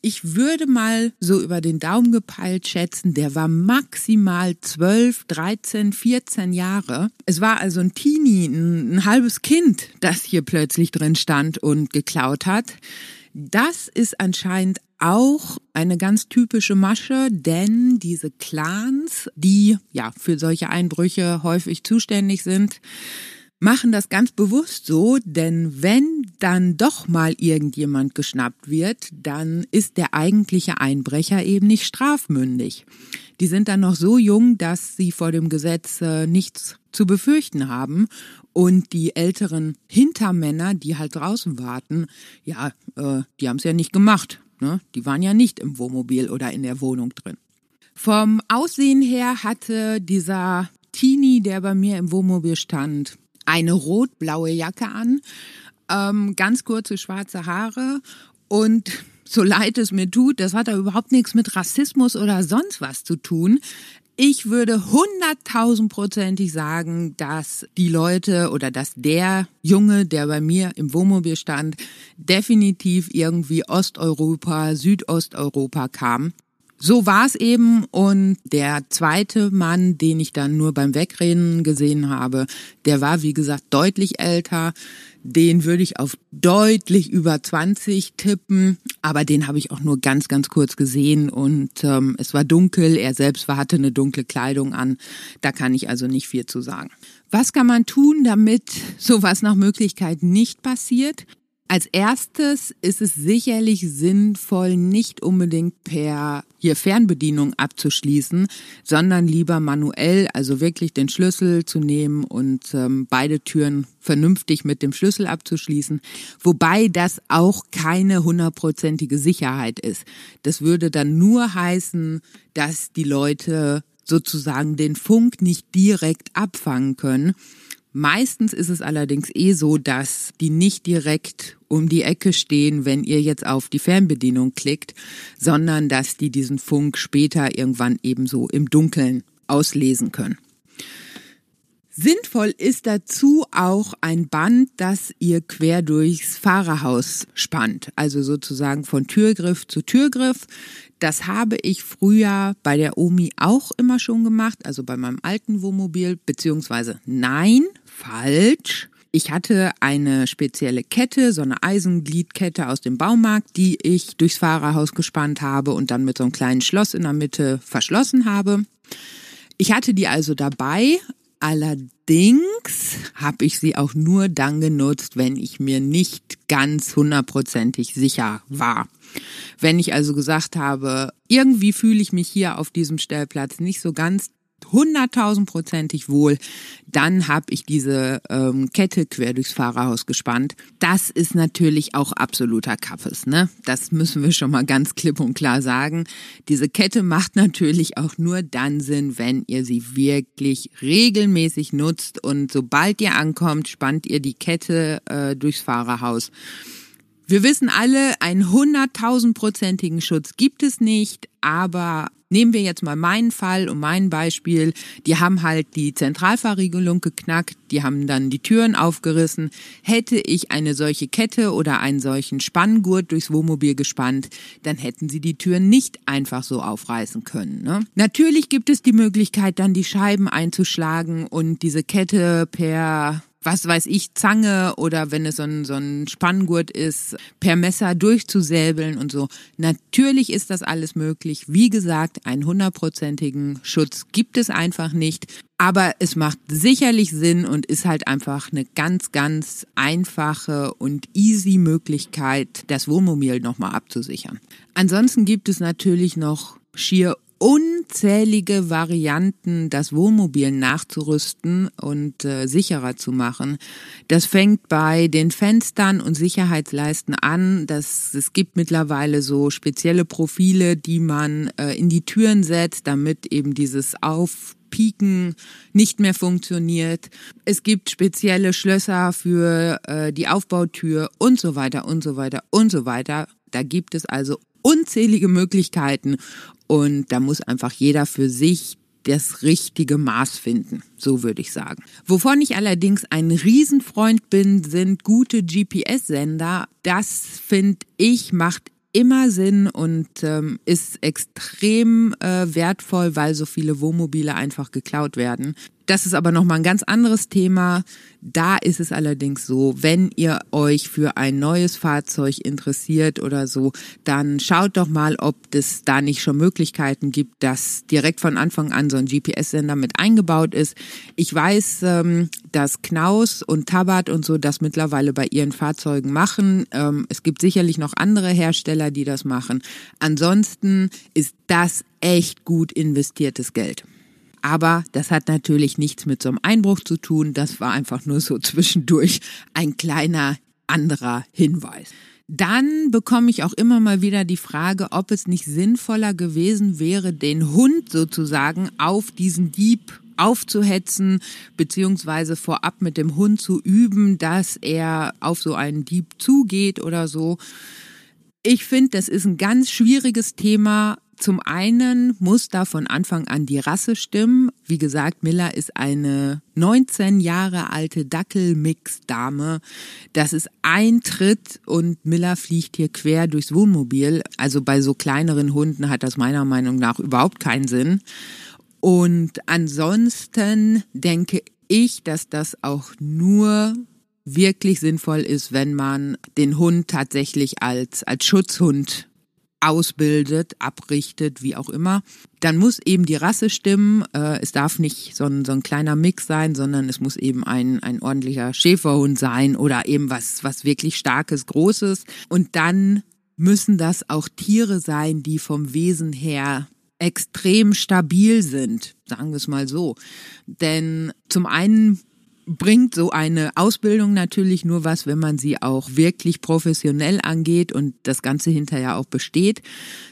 Ich würde mal so über den Daumen gepeilt schätzen, der war maximal 12, 13, 14 Jahre. Es war also ein Teenie, ein, ein halbes Kind, das hier plötzlich drin stand und geklaut hat. Das ist anscheinend auch eine ganz typische Masche, denn diese Clans, die ja für solche Einbrüche häufig zuständig sind, machen das ganz bewusst so, denn wenn dann doch mal irgendjemand geschnappt wird, dann ist der eigentliche Einbrecher eben nicht strafmündig. Die sind dann noch so jung, dass sie vor dem Gesetz äh, nichts zu befürchten haben. Und die älteren Hintermänner, die halt draußen warten, ja, äh, die haben es ja nicht gemacht. Ne? Die waren ja nicht im Wohnmobil oder in der Wohnung drin. Vom Aussehen her hatte dieser Teenie, der bei mir im Wohnmobil stand, eine rot-blaue Jacke an, ähm, ganz kurze schwarze Haare und so leid es mir tut, das hat da überhaupt nichts mit Rassismus oder sonst was zu tun. Ich würde hunderttausendprozentig sagen, dass die Leute oder dass der Junge, der bei mir im Wohnmobil stand, definitiv irgendwie Osteuropa, Südosteuropa kam so war es eben und der zweite Mann, den ich dann nur beim Wegreden gesehen habe, der war wie gesagt deutlich älter. Den würde ich auf deutlich über 20 tippen, aber den habe ich auch nur ganz, ganz kurz gesehen und ähm, es war dunkel. Er selbst hatte eine dunkle Kleidung an. Da kann ich also nicht viel zu sagen. Was kann man tun, damit sowas nach Möglichkeit nicht passiert? Als erstes ist es sicherlich sinnvoll, nicht unbedingt per hier Fernbedienung abzuschließen, sondern lieber manuell, also wirklich den Schlüssel zu nehmen und ähm, beide Türen vernünftig mit dem Schlüssel abzuschließen, wobei das auch keine hundertprozentige Sicherheit ist. Das würde dann nur heißen, dass die Leute sozusagen den Funk nicht direkt abfangen können. Meistens ist es allerdings eh so, dass die nicht direkt um die Ecke stehen, wenn ihr jetzt auf die Fernbedienung klickt, sondern dass die diesen Funk später irgendwann ebenso im Dunkeln auslesen können. Sinnvoll ist dazu auch ein Band, das ihr quer durchs Fahrerhaus spannt, also sozusagen von Türgriff zu Türgriff. Das habe ich früher bei der Omi auch immer schon gemacht, also bei meinem alten Wohnmobil, beziehungsweise nein, falsch. Ich hatte eine spezielle Kette, so eine Eisengliedkette aus dem Baumarkt, die ich durchs Fahrerhaus gespannt habe und dann mit so einem kleinen Schloss in der Mitte verschlossen habe. Ich hatte die also dabei, Allerdings habe ich sie auch nur dann genutzt, wenn ich mir nicht ganz hundertprozentig sicher war. Wenn ich also gesagt habe, irgendwie fühle ich mich hier auf diesem Stellplatz nicht so ganz hunderttausendprozentig wohl, dann habe ich diese ähm, Kette quer durchs Fahrerhaus gespannt. Das ist natürlich auch absoluter Kaffes, ne? Das müssen wir schon mal ganz klipp und klar sagen. Diese Kette macht natürlich auch nur dann Sinn, wenn ihr sie wirklich regelmäßig nutzt und sobald ihr ankommt, spannt ihr die Kette äh, durchs Fahrerhaus. Wir wissen alle, einen hunderttausendprozentigen Schutz gibt es nicht, aber Nehmen wir jetzt mal meinen Fall und mein Beispiel. Die haben halt die Zentralverriegelung geknackt, die haben dann die Türen aufgerissen. Hätte ich eine solche Kette oder einen solchen Spanngurt durchs Wohnmobil gespannt, dann hätten sie die Türen nicht einfach so aufreißen können. Ne? Natürlich gibt es die Möglichkeit, dann die Scheiben einzuschlagen und diese Kette per was weiß ich, Zange oder wenn es so ein, so ein Spanngurt ist, per Messer durchzusäbeln und so. Natürlich ist das alles möglich. Wie gesagt, einen hundertprozentigen Schutz gibt es einfach nicht. Aber es macht sicherlich Sinn und ist halt einfach eine ganz, ganz einfache und easy Möglichkeit, das Wohnmobil nochmal abzusichern. Ansonsten gibt es natürlich noch schier unzählige Varianten, das Wohnmobil nachzurüsten und äh, sicherer zu machen. Das fängt bei den Fenstern und Sicherheitsleisten an. Das, es gibt mittlerweile so spezielle Profile, die man äh, in die Türen setzt, damit eben dieses Aufpieken nicht mehr funktioniert. Es gibt spezielle Schlösser für äh, die Aufbautür und so weiter und so weiter und so weiter. Da gibt es also unzählige Möglichkeiten und da muss einfach jeder für sich das richtige Maß finden, so würde ich sagen. Wovon ich allerdings ein Riesenfreund bin, sind gute GPS-Sender. Das finde ich macht immer Sinn und ähm, ist extrem äh, wertvoll, weil so viele Wohnmobile einfach geklaut werden. Das ist aber nochmal ein ganz anderes Thema. Da ist es allerdings so, wenn ihr euch für ein neues Fahrzeug interessiert oder so, dann schaut doch mal, ob es da nicht schon Möglichkeiten gibt, dass direkt von Anfang an so ein GPS-Sender mit eingebaut ist. Ich weiß, ähm, dass Knaus und Tabat und so das mittlerweile bei ihren Fahrzeugen machen. Ähm, es gibt sicherlich noch andere Hersteller, die das machen. Ansonsten ist das echt gut investiertes Geld. Aber das hat natürlich nichts mit so einem Einbruch zu tun. Das war einfach nur so zwischendurch ein kleiner anderer Hinweis. Dann bekomme ich auch immer mal wieder die Frage, ob es nicht sinnvoller gewesen wäre, den Hund sozusagen auf diesen Dieb aufzuhetzen, beziehungsweise vorab mit dem Hund zu üben, dass er auf so einen Dieb zugeht oder so. Ich finde, das ist ein ganz schwieriges Thema, zum einen muss da von Anfang an die Rasse stimmen. Wie gesagt, Miller ist eine 19 Jahre alte Dackelmix-Dame. Das ist ein Tritt und Miller fliegt hier quer durchs Wohnmobil. Also bei so kleineren Hunden hat das meiner Meinung nach überhaupt keinen Sinn. Und ansonsten denke ich, dass das auch nur wirklich sinnvoll ist, wenn man den Hund tatsächlich als, als Schutzhund ausbildet, abrichtet, wie auch immer, dann muss eben die Rasse stimmen. Äh, es darf nicht so ein, so ein kleiner Mix sein, sondern es muss eben ein, ein ordentlicher Schäferhund sein oder eben was, was wirklich starkes, großes. Und dann müssen das auch Tiere sein, die vom Wesen her extrem stabil sind, sagen wir es mal so. Denn zum einen bringt so eine Ausbildung natürlich nur was, wenn man sie auch wirklich professionell angeht und das Ganze hinterher auch besteht.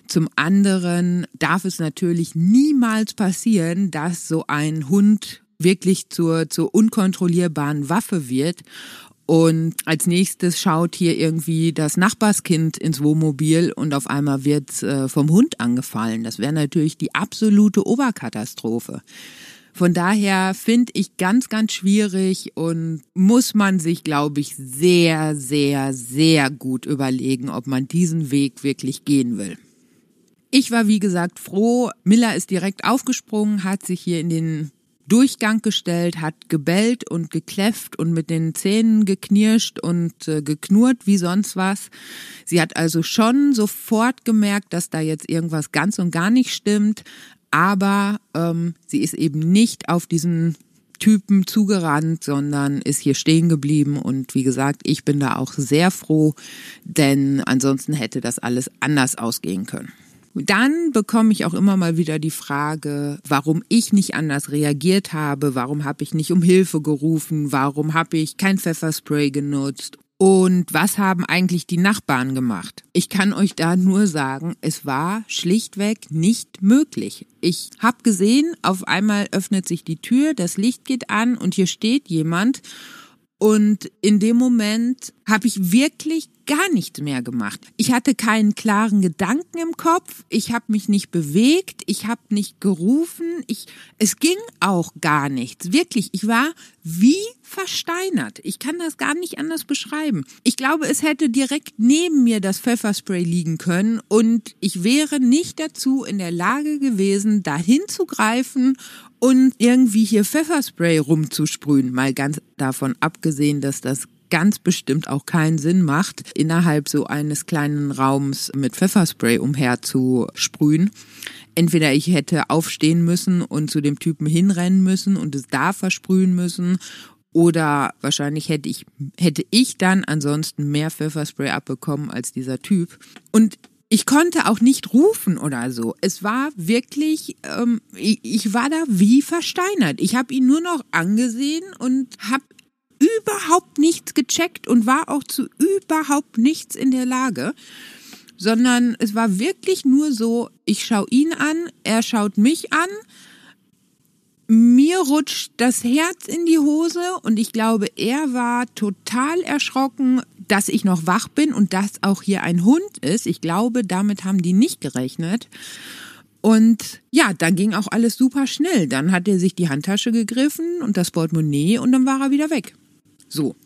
Zum anderen darf es natürlich niemals passieren, dass so ein Hund wirklich zur, zur unkontrollierbaren Waffe wird und als nächstes schaut hier irgendwie das Nachbarskind ins Wohnmobil und auf einmal wird äh, vom Hund angefallen. Das wäre natürlich die absolute Oberkatastrophe. Von daher finde ich ganz, ganz schwierig und muss man sich, glaube ich, sehr, sehr, sehr gut überlegen, ob man diesen Weg wirklich gehen will. Ich war, wie gesagt, froh. Miller ist direkt aufgesprungen, hat sich hier in den Durchgang gestellt, hat gebellt und gekläfft und mit den Zähnen geknirscht und äh, geknurrt wie sonst was. Sie hat also schon sofort gemerkt, dass da jetzt irgendwas ganz und gar nicht stimmt, aber ähm, sie ist eben nicht auf diesen Typen zugerannt, sondern ist hier stehen geblieben. Und wie gesagt, ich bin da auch sehr froh, denn ansonsten hätte das alles anders ausgehen können. Dann bekomme ich auch immer mal wieder die Frage, warum ich nicht anders reagiert habe, warum habe ich nicht um Hilfe gerufen, warum habe ich kein Pfefferspray genutzt und was haben eigentlich die Nachbarn gemacht? Ich kann euch da nur sagen, es war schlichtweg nicht möglich. Ich habe gesehen, auf einmal öffnet sich die Tür, das Licht geht an und hier steht jemand und in dem Moment habe ich wirklich gar nichts mehr gemacht. Ich hatte keinen klaren Gedanken im Kopf, ich habe mich nicht bewegt, ich habe nicht gerufen, ich es ging auch gar nichts. Wirklich, ich war wie versteinert. Ich kann das gar nicht anders beschreiben. Ich glaube, es hätte direkt neben mir das Pfefferspray liegen können und ich wäre nicht dazu in der Lage gewesen, dahin zu greifen und irgendwie hier Pfefferspray rumzusprühen. Mal ganz davon abgesehen, dass das ganz bestimmt auch keinen Sinn macht, innerhalb so eines kleinen Raums mit Pfefferspray umherzusprühen. Entweder ich hätte aufstehen müssen und zu dem Typen hinrennen müssen und es da versprühen müssen oder wahrscheinlich hätte ich, hätte ich dann ansonsten mehr Pfefferspray abbekommen als dieser Typ. Und ich konnte auch nicht rufen oder so. Es war wirklich, ähm, ich, ich war da wie versteinert. Ich habe ihn nur noch angesehen und habe überhaupt nichts gecheckt und war auch zu überhaupt nichts in der Lage, sondern es war wirklich nur so, ich schaue ihn an, er schaut mich an, mir rutscht das Herz in die Hose und ich glaube, er war total erschrocken, dass ich noch wach bin und dass auch hier ein Hund ist. Ich glaube, damit haben die nicht gerechnet. Und ja, dann ging auch alles super schnell. Dann hat er sich die Handtasche gegriffen und das Portemonnaie und dann war er wieder weg. So.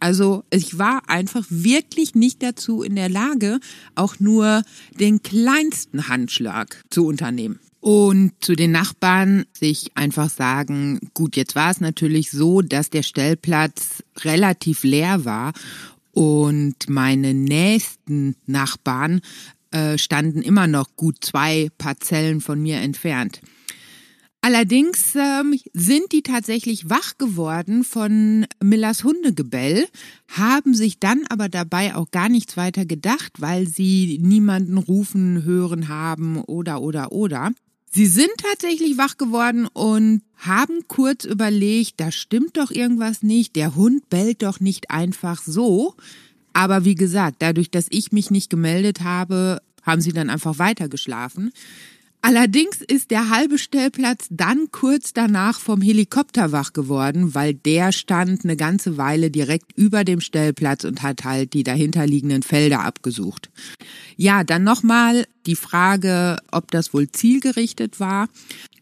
Also ich war einfach wirklich nicht dazu in der Lage, auch nur den kleinsten Handschlag zu unternehmen. Und zu den Nachbarn sich einfach sagen, gut, jetzt war es natürlich so, dass der Stellplatz relativ leer war und meine nächsten Nachbarn äh, standen immer noch gut zwei Parzellen von mir entfernt. Allerdings ähm, sind die tatsächlich wach geworden von Millers Hundegebell, haben sich dann aber dabei auch gar nichts weiter gedacht, weil sie niemanden rufen, hören haben oder oder oder. Sie sind tatsächlich wach geworden und haben kurz überlegt, da stimmt doch irgendwas nicht, der Hund bellt doch nicht einfach so. Aber wie gesagt, dadurch, dass ich mich nicht gemeldet habe, haben sie dann einfach weitergeschlafen. Allerdings ist der halbe Stellplatz dann kurz danach vom Helikopter wach geworden, weil der stand eine ganze Weile direkt über dem Stellplatz und hat halt die dahinterliegenden Felder abgesucht. Ja, dann nochmal die Frage, ob das wohl zielgerichtet war.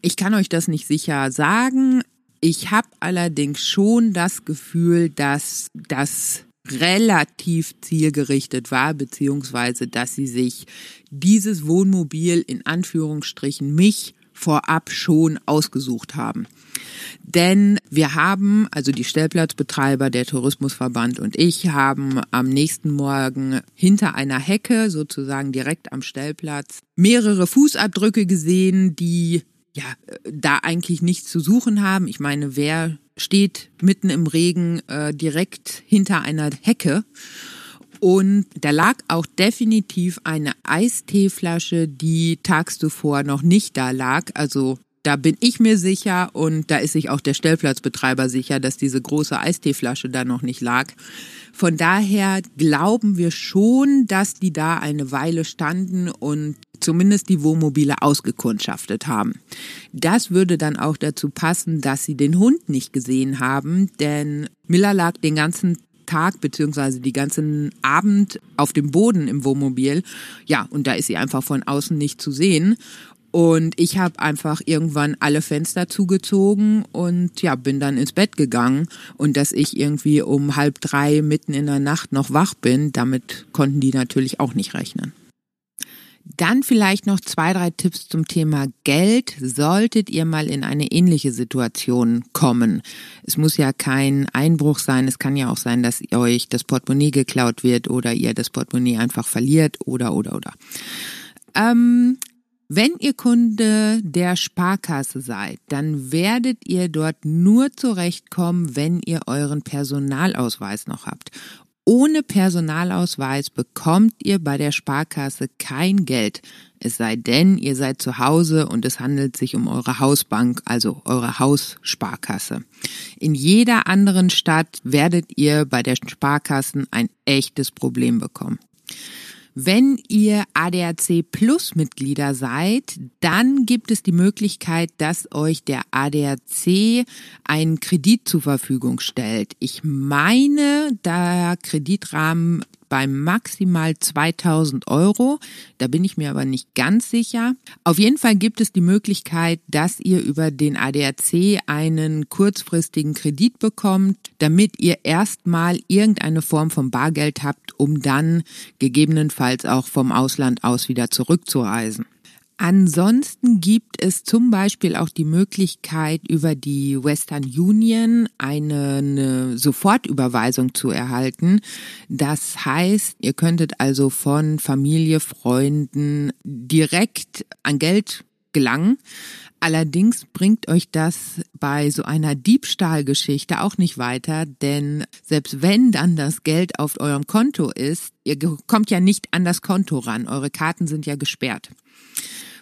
Ich kann euch das nicht sicher sagen. Ich habe allerdings schon das Gefühl, dass das relativ zielgerichtet war, beziehungsweise dass sie sich dieses Wohnmobil in Anführungsstrichen mich vorab schon ausgesucht haben. Denn wir haben, also die Stellplatzbetreiber, der Tourismusverband und ich haben am nächsten Morgen hinter einer Hecke, sozusagen direkt am Stellplatz, mehrere Fußabdrücke gesehen, die ja da eigentlich nichts zu suchen haben. Ich meine, wer steht mitten im Regen äh, direkt hinter einer Hecke. Und da lag auch definitiv eine Eisteeflasche, die tags zuvor noch nicht da lag. Also da bin ich mir sicher und da ist sich auch der Stellplatzbetreiber sicher, dass diese große Eisteeflasche da noch nicht lag. Von daher glauben wir schon, dass die da eine Weile standen und zumindest die Wohnmobile ausgekundschaftet haben. Das würde dann auch dazu passen, dass sie den Hund nicht gesehen haben, denn Miller lag den ganzen Tag beziehungsweise die ganzen Abend auf dem Boden im Wohnmobil. Ja, und da ist sie einfach von außen nicht zu sehen. Und ich habe einfach irgendwann alle Fenster zugezogen und ja, bin dann ins Bett gegangen. Und dass ich irgendwie um halb drei mitten in der Nacht noch wach bin, damit konnten die natürlich auch nicht rechnen. Dann vielleicht noch zwei, drei Tipps zum Thema Geld. Solltet ihr mal in eine ähnliche Situation kommen. Es muss ja kein Einbruch sein. Es kann ja auch sein, dass euch das Portemonnaie geklaut wird oder ihr das Portemonnaie einfach verliert oder, oder, oder. Ähm, wenn ihr Kunde der Sparkasse seid, dann werdet ihr dort nur zurechtkommen, wenn ihr euren Personalausweis noch habt. Ohne Personalausweis bekommt ihr bei der Sparkasse kein Geld. Es sei denn, ihr seid zu Hause und es handelt sich um eure Hausbank, also eure Haussparkasse. In jeder anderen Stadt werdet ihr bei der Sparkassen ein echtes Problem bekommen. Wenn ihr ADAC Plus Mitglieder seid, dann gibt es die Möglichkeit, dass euch der ADAC einen Kredit zur Verfügung stellt. Ich meine, der Kreditrahmen bei maximal 2000 Euro. Da bin ich mir aber nicht ganz sicher. Auf jeden Fall gibt es die Möglichkeit, dass ihr über den ADAC einen kurzfristigen Kredit bekommt, damit ihr erstmal irgendeine Form von Bargeld habt, um dann gegebenenfalls auch vom Ausland aus wieder zurückzureisen. Ansonsten gibt es zum Beispiel auch die Möglichkeit, über die Western Union eine, eine, Sofortüberweisung zu erhalten. Das heißt, ihr könntet also von Familie, Freunden direkt an Geld gelangen. Allerdings bringt euch das bei so einer Diebstahlgeschichte auch nicht weiter, denn selbst wenn dann das Geld auf eurem Konto ist, ihr kommt ja nicht an das Konto ran. Eure Karten sind ja gesperrt.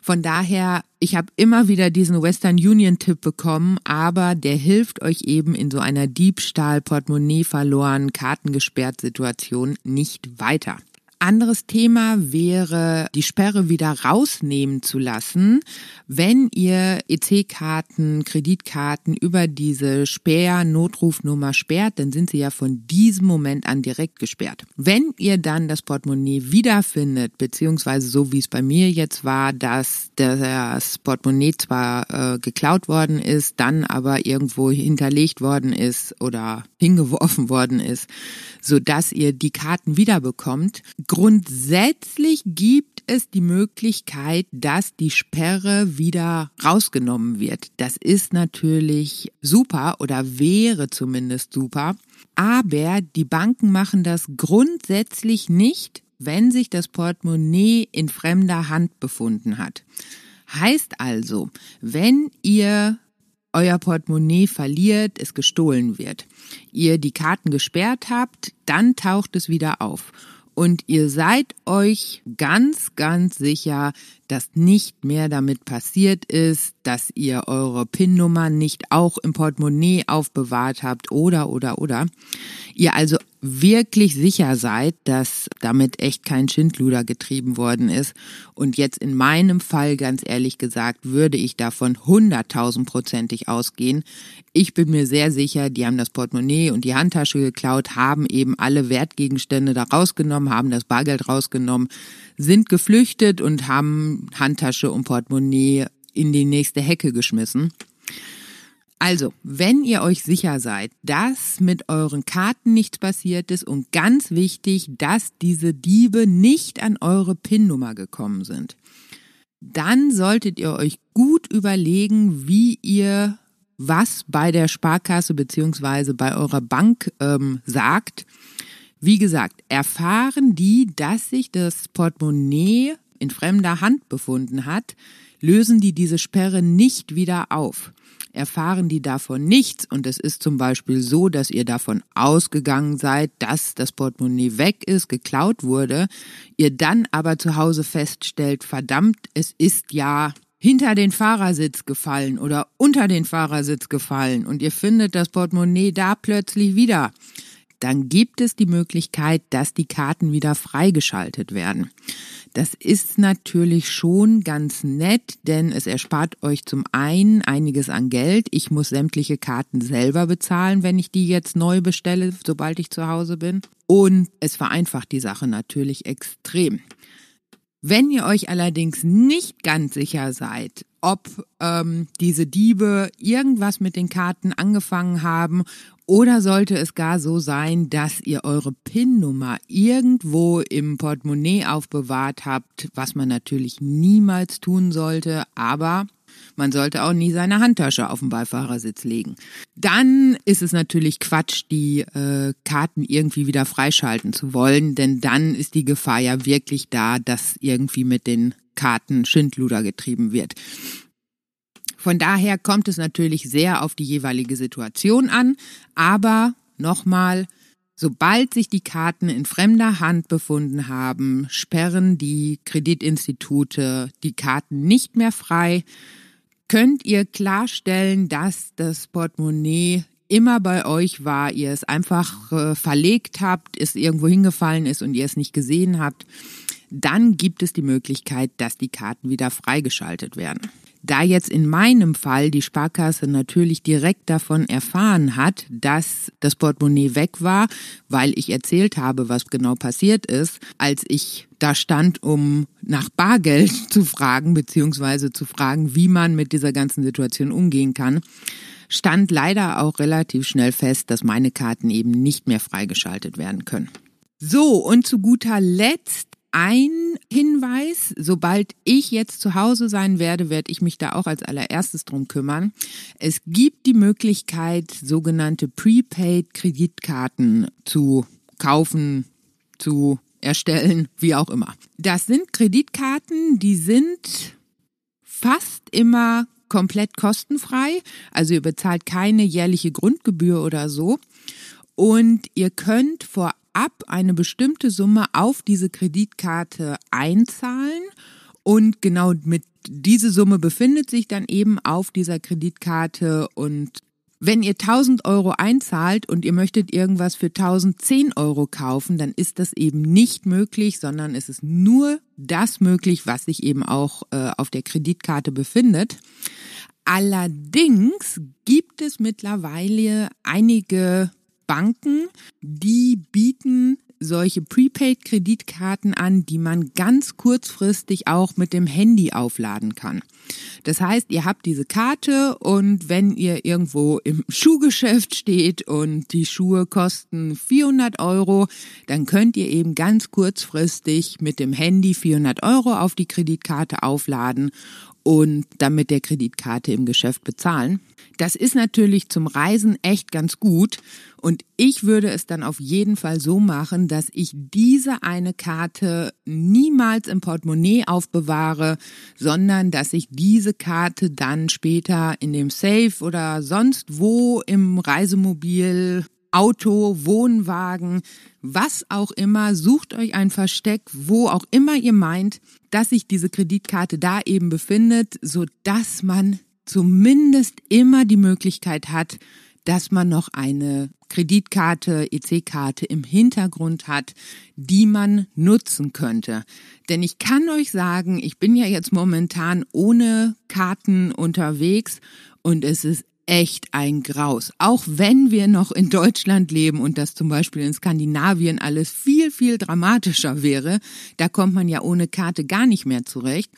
Von daher, ich habe immer wieder diesen Western Union Tipp bekommen, aber der hilft euch eben in so einer Diebstahl, Portemonnaie verloren, Karten gesperrt Situation nicht weiter. Anderes Thema wäre, die Sperre wieder rausnehmen zu lassen, wenn ihr EC-Karten, Kreditkarten über diese Sperr-Notrufnummer sperrt, dann sind sie ja von diesem Moment an direkt gesperrt. Wenn ihr dann das Portemonnaie wiederfindet, beziehungsweise so wie es bei mir jetzt war, dass das Portemonnaie zwar äh, geklaut worden ist, dann aber irgendwo hinterlegt worden ist oder hingeworfen worden ist, so dass ihr die Karten wiederbekommt, Grundsätzlich gibt es die Möglichkeit, dass die Sperre wieder rausgenommen wird. Das ist natürlich super oder wäre zumindest super. Aber die Banken machen das grundsätzlich nicht, wenn sich das Portemonnaie in fremder Hand befunden hat. Heißt also, wenn ihr euer Portemonnaie verliert, es gestohlen wird, ihr die Karten gesperrt habt, dann taucht es wieder auf und ihr seid euch ganz, ganz sicher, dass nicht mehr damit passiert ist, dass ihr eure PIN-Nummer nicht auch im Portemonnaie aufbewahrt habt oder, oder, oder. Ihr also wirklich sicher seid, dass damit echt kein Schindluder getrieben worden ist. Und jetzt in meinem Fall, ganz ehrlich gesagt, würde ich davon hunderttausendprozentig ausgehen. Ich bin mir sehr sicher, die haben das Portemonnaie und die Handtasche geklaut, haben eben alle Wertgegenstände da rausgenommen, haben das Bargeld rausgenommen, sind geflüchtet und haben Handtasche und Portemonnaie in die nächste Hecke geschmissen. Also, wenn ihr euch sicher seid, dass mit euren Karten nichts passiert ist und ganz wichtig, dass diese Diebe nicht an eure PIN-Nummer gekommen sind, dann solltet ihr euch gut überlegen, wie ihr was bei der Sparkasse beziehungsweise bei eurer Bank ähm, sagt. Wie gesagt, erfahren die, dass sich das Portemonnaie in fremder Hand befunden hat, lösen die diese Sperre nicht wieder auf. Erfahren die davon nichts und es ist zum Beispiel so, dass ihr davon ausgegangen seid, dass das Portemonnaie weg ist, geklaut wurde, ihr dann aber zu Hause feststellt, verdammt, es ist ja hinter den Fahrersitz gefallen oder unter den Fahrersitz gefallen und ihr findet das Portemonnaie da plötzlich wieder dann gibt es die Möglichkeit, dass die Karten wieder freigeschaltet werden. Das ist natürlich schon ganz nett, denn es erspart euch zum einen einiges an Geld. Ich muss sämtliche Karten selber bezahlen, wenn ich die jetzt neu bestelle, sobald ich zu Hause bin. Und es vereinfacht die Sache natürlich extrem. Wenn ihr euch allerdings nicht ganz sicher seid, ob ähm, diese Diebe irgendwas mit den Karten angefangen haben oder sollte es gar so sein, dass ihr eure PIN-Nummer irgendwo im Portemonnaie aufbewahrt habt, was man natürlich niemals tun sollte, aber man sollte auch nie seine Handtasche auf den Beifahrersitz legen. Dann ist es natürlich Quatsch, die äh, Karten irgendwie wieder freischalten zu wollen, denn dann ist die Gefahr ja wirklich da, dass irgendwie mit den Karten Schindluder getrieben wird. Von daher kommt es natürlich sehr auf die jeweilige Situation an, aber nochmal, Sobald sich die Karten in fremder Hand befunden haben, sperren die Kreditinstitute die Karten nicht mehr frei. Könnt ihr klarstellen, dass das Portemonnaie immer bei euch war, ihr es einfach äh, verlegt habt, es irgendwo hingefallen ist und ihr es nicht gesehen habt, dann gibt es die Möglichkeit, dass die Karten wieder freigeschaltet werden. Da jetzt in meinem Fall die Sparkasse natürlich direkt davon erfahren hat, dass das Portemonnaie weg war, weil ich erzählt habe, was genau passiert ist, als ich da stand, um nach Bargeld zu fragen, beziehungsweise zu fragen, wie man mit dieser ganzen Situation umgehen kann, stand leider auch relativ schnell fest, dass meine Karten eben nicht mehr freigeschaltet werden können. So, und zu guter Letzt ein Hinweis, sobald ich jetzt zu Hause sein werde, werde ich mich da auch als allererstes drum kümmern. Es gibt die Möglichkeit, sogenannte Prepaid-Kreditkarten zu kaufen, zu erstellen, wie auch immer. Das sind Kreditkarten, die sind fast immer komplett kostenfrei. Also ihr bezahlt keine jährliche Grundgebühr oder so. Und ihr könnt vor ab eine bestimmte Summe auf diese Kreditkarte einzahlen und genau mit diese Summe befindet sich dann eben auf dieser Kreditkarte und wenn ihr 1000 Euro einzahlt und ihr möchtet irgendwas für 1010 Euro kaufen, dann ist das eben nicht möglich, sondern es ist nur das möglich, was sich eben auch äh, auf der Kreditkarte befindet. Allerdings gibt es mittlerweile einige Banken, die bieten solche Prepaid-Kreditkarten an, die man ganz kurzfristig auch mit dem Handy aufladen kann. Das heißt, ihr habt diese Karte und wenn ihr irgendwo im Schuhgeschäft steht und die Schuhe kosten 400 Euro, dann könnt ihr eben ganz kurzfristig mit dem Handy 400 Euro auf die Kreditkarte aufladen und dann mit der Kreditkarte im Geschäft bezahlen. Das ist natürlich zum Reisen echt ganz gut. Und ich würde es dann auf jeden Fall so machen, dass ich diese eine Karte niemals im Portemonnaie aufbewahre, sondern dass ich diese Karte dann später in dem Safe oder sonst wo im Reisemobil Auto, Wohnwagen, was auch immer, sucht euch ein Versteck, wo auch immer ihr meint, dass sich diese Kreditkarte da eben befindet, so dass man zumindest immer die Möglichkeit hat, dass man noch eine Kreditkarte, EC-Karte im Hintergrund hat, die man nutzen könnte. Denn ich kann euch sagen, ich bin ja jetzt momentan ohne Karten unterwegs und es ist echt ein Graus. Auch wenn wir noch in Deutschland leben und das zum Beispiel in Skandinavien alles viel, viel dramatischer wäre, da kommt man ja ohne Karte gar nicht mehr zurecht.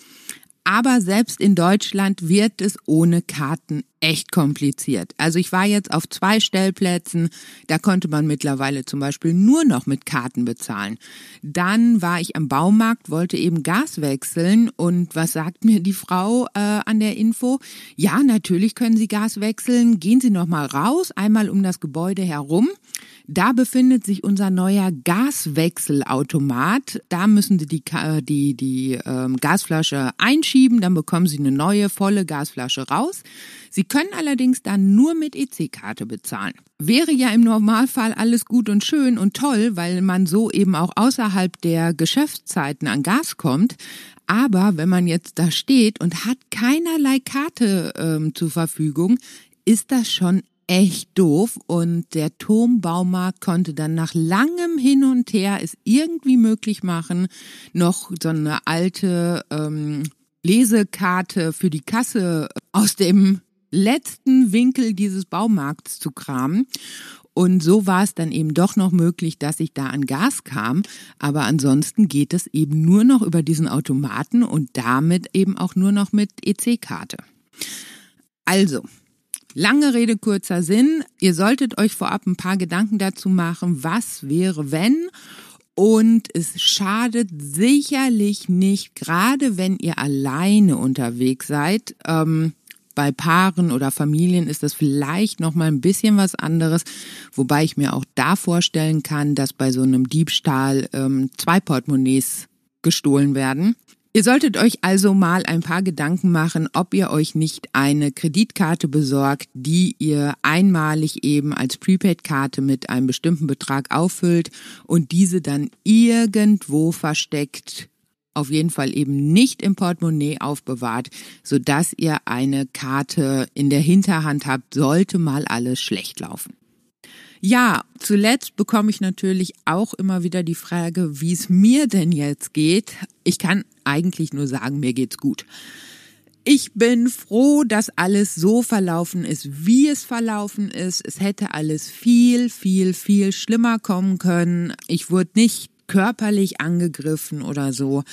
Aber selbst in Deutschland wird es ohne Karten echt kompliziert. Also ich war jetzt auf zwei Stellplätzen, da konnte man mittlerweile zum Beispiel nur noch mit Karten bezahlen. Dann war ich am Baumarkt, wollte eben Gas wechseln und was sagt mir die Frau äh, an der Info? Ja, natürlich können Sie Gas wechseln. Gehen Sie noch mal raus, einmal um das Gebäude herum. Da befindet sich unser neuer Gaswechselautomat. Da müssen Sie die, die, die ähm, Gasflasche einschieben, dann bekommen Sie eine neue volle Gasflasche raus. Sie können allerdings dann nur mit EC-Karte bezahlen. Wäre ja im Normalfall alles gut und schön und toll, weil man so eben auch außerhalb der Geschäftszeiten an Gas kommt. Aber wenn man jetzt da steht und hat keinerlei Karte ähm, zur Verfügung, ist das schon echt doof und der Turmbaumarkt konnte dann nach langem Hin und Her es irgendwie möglich machen, noch so eine alte ähm, Lesekarte für die Kasse aus dem letzten Winkel dieses Baumarkts zu kramen. Und so war es dann eben doch noch möglich, dass ich da an Gas kam. Aber ansonsten geht es eben nur noch über diesen Automaten und damit eben auch nur noch mit EC-Karte. Also, Lange Rede, kurzer Sinn. Ihr solltet euch vorab ein paar Gedanken dazu machen, was wäre, wenn. Und es schadet sicherlich nicht, gerade wenn ihr alleine unterwegs seid. Ähm, bei Paaren oder Familien ist das vielleicht noch mal ein bisschen was anderes, wobei ich mir auch da vorstellen kann, dass bei so einem Diebstahl ähm, zwei Portemonnaies gestohlen werden. Ihr solltet euch also mal ein paar Gedanken machen, ob ihr euch nicht eine Kreditkarte besorgt, die ihr einmalig eben als Prepaid-Karte mit einem bestimmten Betrag auffüllt und diese dann irgendwo versteckt, auf jeden Fall eben nicht im Portemonnaie aufbewahrt, sodass ihr eine Karte in der Hinterhand habt, sollte mal alles schlecht laufen. Ja, zuletzt bekomme ich natürlich auch immer wieder die Frage, wie es mir denn jetzt geht. Ich kann eigentlich nur sagen, mir geht's gut. Ich bin froh, dass alles so verlaufen ist, wie es verlaufen ist. Es hätte alles viel, viel, viel schlimmer kommen können. Ich wurde nicht körperlich angegriffen oder so.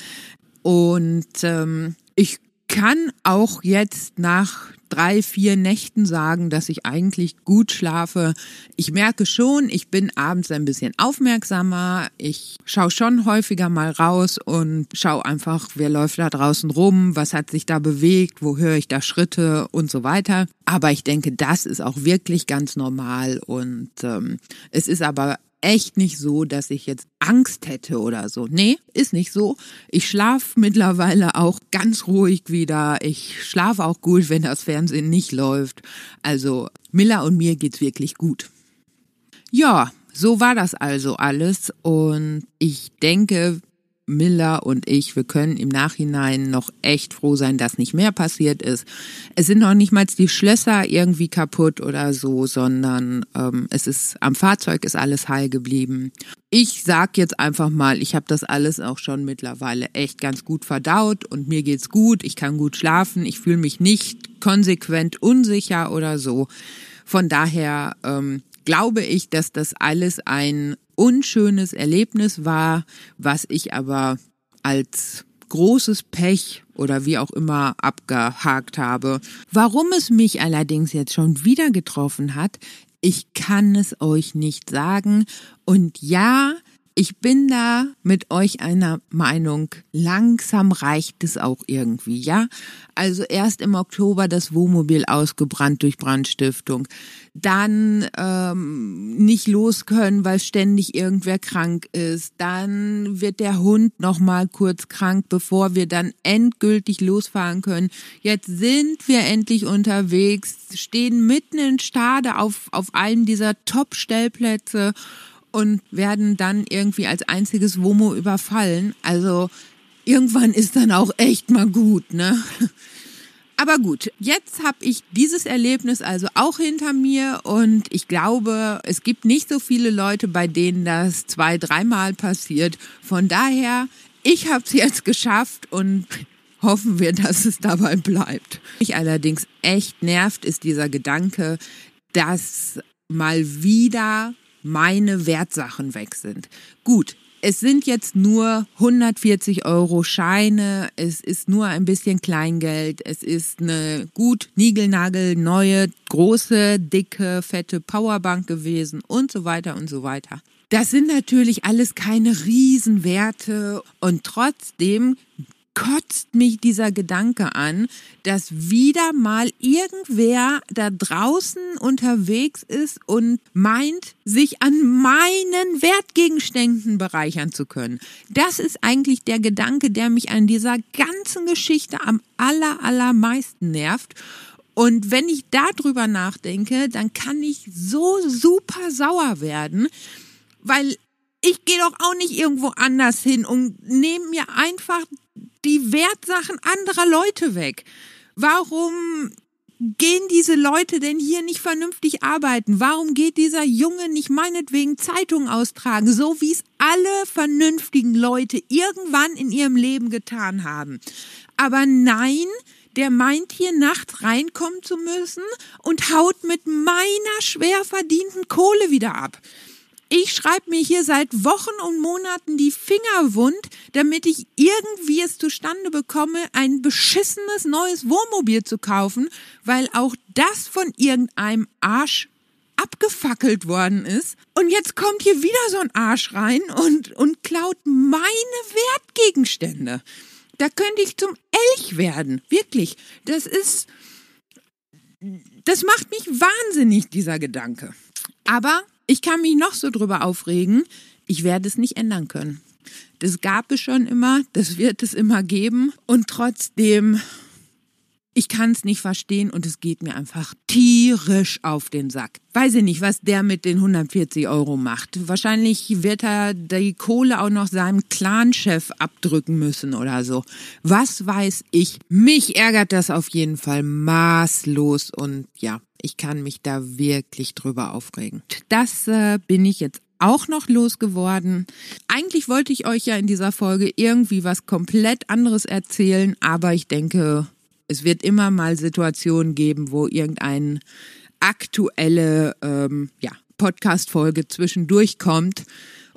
Und ähm, ich kann auch jetzt nach drei, vier Nächten sagen, dass ich eigentlich gut schlafe. Ich merke schon, ich bin abends ein bisschen aufmerksamer. Ich schaue schon häufiger mal raus und schaue einfach, wer läuft da draußen rum, was hat sich da bewegt, wo höre ich da Schritte und so weiter. Aber ich denke, das ist auch wirklich ganz normal und ähm, es ist aber echt nicht so, dass ich jetzt Angst hätte oder so. Nee, ist nicht so. Ich schlafe mittlerweile auch ganz ruhig wieder. Ich schlafe auch gut, wenn das Fernsehen nicht läuft. Also Miller und mir geht's wirklich gut. Ja, so war das also alles und ich denke, Miller und ich, wir können im Nachhinein noch echt froh sein, dass nicht mehr passiert ist. Es sind noch nicht mal die Schlösser irgendwie kaputt oder so, sondern ähm, es ist am Fahrzeug ist alles heil geblieben. Ich sag jetzt einfach mal, ich habe das alles auch schon mittlerweile echt ganz gut verdaut und mir geht's gut, ich kann gut schlafen, ich fühle mich nicht konsequent unsicher oder so. Von daher ähm, glaube ich, dass das alles ein unschönes Erlebnis war, was ich aber als großes Pech oder wie auch immer abgehakt habe. Warum es mich allerdings jetzt schon wieder getroffen hat, ich kann es euch nicht sagen. Und ja, ich bin da mit euch einer Meinung. Langsam reicht es auch irgendwie, ja? Also erst im Oktober das Wohnmobil ausgebrannt durch Brandstiftung. Dann ähm, nicht los können, weil ständig irgendwer krank ist. Dann wird der Hund noch mal kurz krank, bevor wir dann endgültig losfahren können. Jetzt sind wir endlich unterwegs, stehen mitten in Stade auf, auf einem dieser Top-Stellplätze und werden dann irgendwie als einziges Womo überfallen. Also irgendwann ist dann auch echt mal gut, ne? Aber gut, jetzt habe ich dieses Erlebnis also auch hinter mir und ich glaube, es gibt nicht so viele Leute, bei denen das zwei, dreimal passiert. Von daher, ich habe es jetzt geschafft und hoffen wir, dass es dabei bleibt. Mich allerdings echt nervt, ist dieser Gedanke, dass mal wieder meine Wertsachen weg sind. Gut, es sind jetzt nur 140 Euro Scheine, es ist nur ein bisschen Kleingeld, es ist eine gut Nigelnagel neue, große, dicke, fette Powerbank gewesen und so weiter und so weiter. Das sind natürlich alles keine Riesenwerte und trotzdem kotzt mich dieser Gedanke an, dass wieder mal irgendwer da draußen unterwegs ist und meint, sich an meinen Wertgegenständen bereichern zu können. Das ist eigentlich der Gedanke, der mich an dieser ganzen Geschichte am aller, allermeisten nervt. Und wenn ich darüber nachdenke, dann kann ich so super sauer werden, weil ich gehe doch auch nicht irgendwo anders hin und nehme mir einfach die Wertsachen anderer Leute weg. Warum gehen diese Leute denn hier nicht vernünftig arbeiten? Warum geht dieser Junge nicht meinetwegen Zeitung austragen, so wie es alle vernünftigen Leute irgendwann in ihrem Leben getan haben? Aber nein, der meint hier nachts reinkommen zu müssen und haut mit meiner schwer verdienten Kohle wieder ab. Ich schreibe mir hier seit Wochen und Monaten die Finger wund, damit ich irgendwie es zustande bekomme, ein beschissenes neues Wohnmobil zu kaufen, weil auch das von irgendeinem Arsch abgefackelt worden ist. Und jetzt kommt hier wieder so ein Arsch rein und, und klaut meine Wertgegenstände. Da könnte ich zum Elch werden. Wirklich. Das ist, das macht mich wahnsinnig, dieser Gedanke. Aber ich kann mich noch so drüber aufregen, ich werde es nicht ändern können. Das gab es schon immer, das wird es immer geben. Und trotzdem ich kann es nicht verstehen und es geht mir einfach tierisch auf den Sack. Weiß ich nicht, was der mit den 140 Euro macht. Wahrscheinlich wird er die Kohle auch noch seinem Clanchef abdrücken müssen oder so. Was weiß ich. Mich ärgert das auf jeden Fall maßlos und ja, ich kann mich da wirklich drüber aufregen. Das äh, bin ich jetzt auch noch losgeworden. Eigentlich wollte ich euch ja in dieser Folge irgendwie was komplett anderes erzählen, aber ich denke, es wird immer mal Situationen geben, wo irgendeine aktuelle ähm, ja, Podcast-Folge zwischendurch kommt.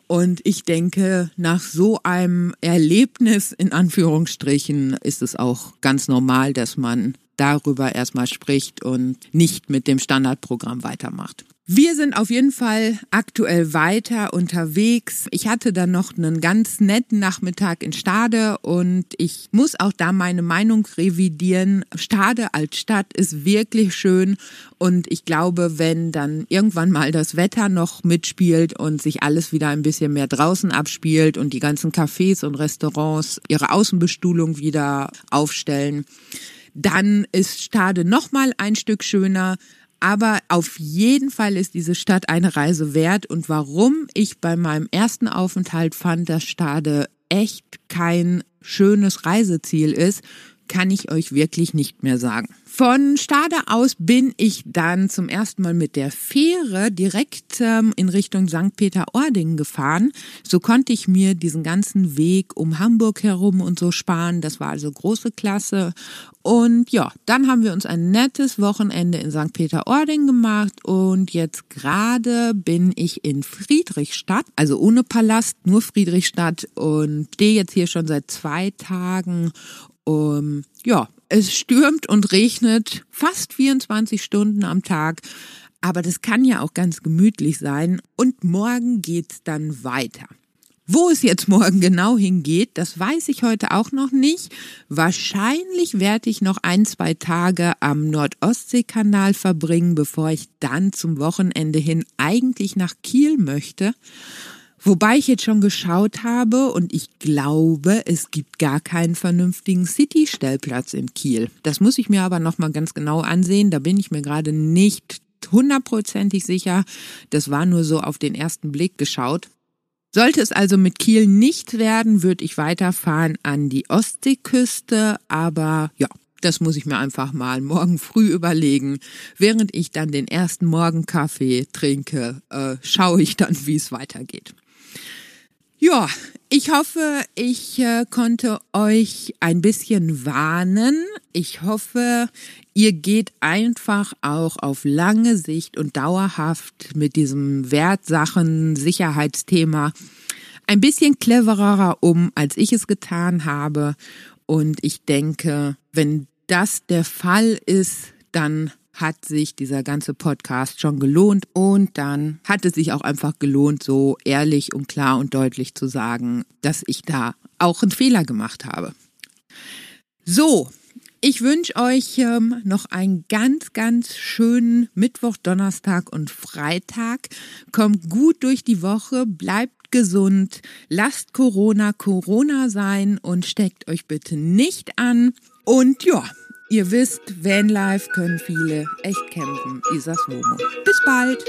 Und ich denke, nach so einem Erlebnis in Anführungsstrichen ist es auch ganz normal, dass man darüber erstmal spricht und nicht mit dem Standardprogramm weitermacht. Wir sind auf jeden Fall aktuell weiter unterwegs. Ich hatte dann noch einen ganz netten Nachmittag in Stade und ich muss auch da meine Meinung revidieren. Stade als Stadt ist wirklich schön und ich glaube, wenn dann irgendwann mal das Wetter noch mitspielt und sich alles wieder ein bisschen mehr draußen abspielt und die ganzen Cafés und Restaurants ihre Außenbestuhlung wieder aufstellen, dann ist Stade noch mal ein Stück schöner. Aber auf jeden Fall ist diese Stadt eine Reise wert und warum ich bei meinem ersten Aufenthalt fand, dass Stade echt kein schönes Reiseziel ist, kann ich euch wirklich nicht mehr sagen. Von Stade aus bin ich dann zum ersten Mal mit der Fähre direkt ähm, in Richtung St. Peter-Ording gefahren. So konnte ich mir diesen ganzen Weg um Hamburg herum und so sparen. Das war also große Klasse. Und ja, dann haben wir uns ein nettes Wochenende in St. Peter-Ording gemacht und jetzt gerade bin ich in Friedrichstadt, also ohne Palast, nur Friedrichstadt und stehe jetzt hier schon seit zwei Tagen um, ja, es stürmt und regnet fast 24 Stunden am Tag. Aber das kann ja auch ganz gemütlich sein. Und morgen geht's dann weiter. Wo es jetzt morgen genau hingeht, das weiß ich heute auch noch nicht. Wahrscheinlich werde ich noch ein, zwei Tage am Nordostseekanal verbringen, bevor ich dann zum Wochenende hin eigentlich nach Kiel möchte. Wobei ich jetzt schon geschaut habe und ich glaube, es gibt gar keinen vernünftigen City-Stellplatz in Kiel. Das muss ich mir aber nochmal ganz genau ansehen. Da bin ich mir gerade nicht hundertprozentig sicher. Das war nur so auf den ersten Blick geschaut. Sollte es also mit Kiel nicht werden, würde ich weiterfahren an die Ostseeküste. Aber ja, das muss ich mir einfach mal morgen früh überlegen. Während ich dann den ersten Morgenkaffee trinke, äh, schaue ich dann, wie es weitergeht. Ja, ich hoffe, ich äh, konnte euch ein bisschen warnen. Ich hoffe, ihr geht einfach auch auf lange Sicht und dauerhaft mit diesem Wertsachen Sicherheitsthema ein bisschen cleverer um, als ich es getan habe. Und ich denke, wenn das der Fall ist, dann hat sich dieser ganze Podcast schon gelohnt und dann hat es sich auch einfach gelohnt, so ehrlich und klar und deutlich zu sagen, dass ich da auch einen Fehler gemacht habe. So, ich wünsche euch ähm, noch einen ganz, ganz schönen Mittwoch, Donnerstag und Freitag. Kommt gut durch die Woche, bleibt gesund, lasst Corona Corona sein und steckt euch bitte nicht an. Und ja, Ihr wisst, Vanlife können viele echt campen. Isas Momo. Bis bald!